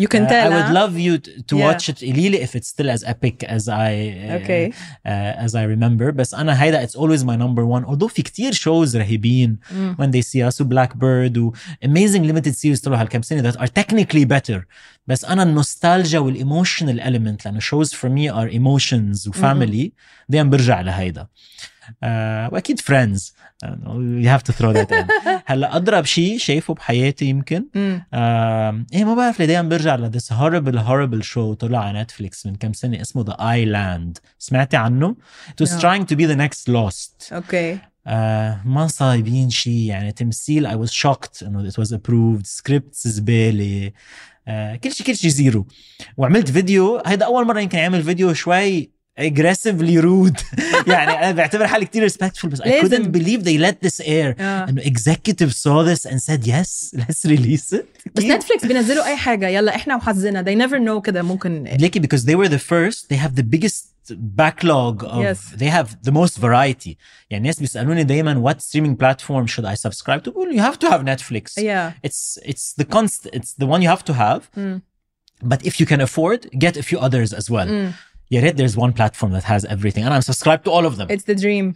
you can Uh, tell I would huh? love you to, to Yeah. watch it قولي لي if it's still as epic as I uh, okay uh, as I remember بس أنا هيدا it's always my number one although في كتير shows رهيبين مم. when they see us و Blackbird و amazing limited series طلعوا هالكم سنة that are technically better بس أنا النوستالجيا والايموشنال element لأنه shows for me are emotions و family دايما برجع لهيدا. آه وأكيد Friends have to throw that in. (laughs) هلأ أضرب شيء شايفه بحياتي يمكن. آه إيه ما بعرف ليه دايما برجع ل this horrible horrible show طلع على نتفليكس من كم سنة اسمه The Island. سمعتي عنه؟ It was trying to be the next Lost. أوكي. آه ما صايبين شيء يعني تمثيل I was shocked إنه it was approved. script زباله آه كل شيء كل شيء زيرو. وعملت فيديو هيدا أول مرة يمكن أعمل فيديو شوي aggressively rude (laughs) يعني انا بعتبر حالي كتير respectful بس I لازم. couldn't believe they let this air آه. انه executive saw this and said yes (laughs) let's release it بس كيف؟ نتفليكس بينزلوا اي حاجه يلا احنا وحظنا they never know كده ممكن ليكي because they were the first they have the biggest backlog of Yes. they have the most variety يعني الناس بيسالوني دايما what streaming platform should I subscribe to well you have to have Netflix yeah it's it's the const it's the one you have to have مم. but if you can afford get a few others as well مم. Yaret, there's one platform that has everything, and I'm subscribed to all of them. It's the dream.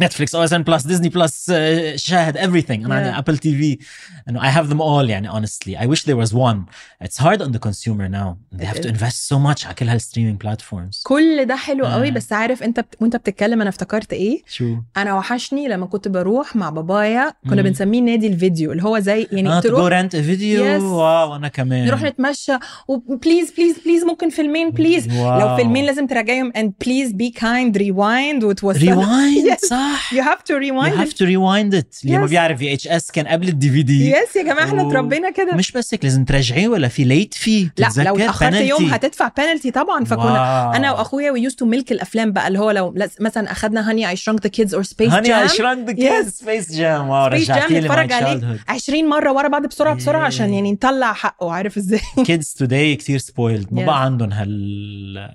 Netflix OSN Plus Disney Plus uh, شاهد everything أنا Yeah. عندي Apple TV and I have them all يعني honestly I wish there was one it's hard on the consumer now they have to It invest so much على كل هالستريمينج platforms كل ده حلو قوي آه. بس عارف انت بت... وانت بتتكلم انا افتكرت ايه شو انا وحشني لما كنت بروح مع بابايا كنا مم. بنسميه نادي الفيديو اللي هو زي يعني اه to go تروح rent a video Yes. واو أنا كمان نروح نتمشى وبليز بليز بليز ممكن فيلمين بليز واو. لو فيلمين لازم تراجعهم and please be kind rewind وتوصل rewind Yes. صح. You have to rewind you have to rewind it. اللي ما. بيعرف VHS كان قبل ال DVD yes يا جماعة إحنا اتربينا كده. مش بس هيك لازم ترجعيه ولا في late fee لا لو اتأخرت يوم. هتدفع بنالتي طبعا فكنا. أنا وأخويا we used to milk الأفلام بقى اللي هو لو مثلا أخدنا Honey I Shrunk the Kids or Space Jam Honey I shrunk the kids Space Jam wow Space Jam نتفرج عليه childhood. 20 مرة ورا بعض بسرعة بسرعة عشان. يعني نطلع حقه عارف إزاي؟ Kids today كثير spoiled. ما. بقى عندهم هال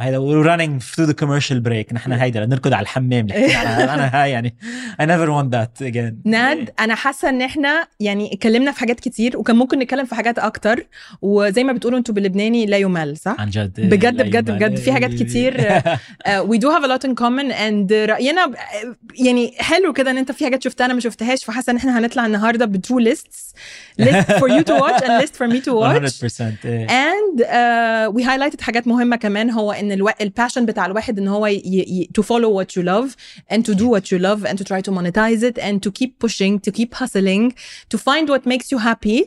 هيدا we're running through the commercial break. نحن هيدا نركض على الحمام. (laughs) أنا هاي يعني I never want that again. ناد أنا حاسة إن إحنا يعني اتكلمنا في حاجات كتير وكان ممكن نتكلم في حاجات أكتر. وزي ما بتقولوا أنتوا باللبناني لا يمل صح؟ عن جد. بجد بجد. بجد. في حاجات كتير. we do have a lot in common and رأينا يعني حلو كده إن أنت في حاجات شفتها أنا ما شفتهاش فحاسة إن إحنا هنطلع النهارده ب two lists list for you to watch and list for me to watch 100% إيه. and we highlighted حاجات مهمة كمان هو إن الو... الباشن بتاع الواحد ان هو ي... ي... to follow what you love and to do what you love and to try to monetize it and to keep pushing to keep hustling to find what makes you happy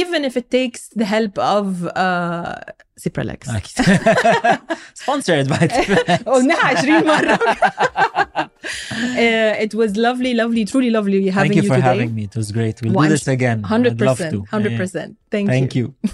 even if it takes the help of uh, Cipralex اكيد sponsored by قلناها 20 مرة uh, it was lovely lovely truly lovely having Thank you you for today having me. It was great. We'll do Well, I'm this again. I'd love to. 100% 100% thank, Thank you you.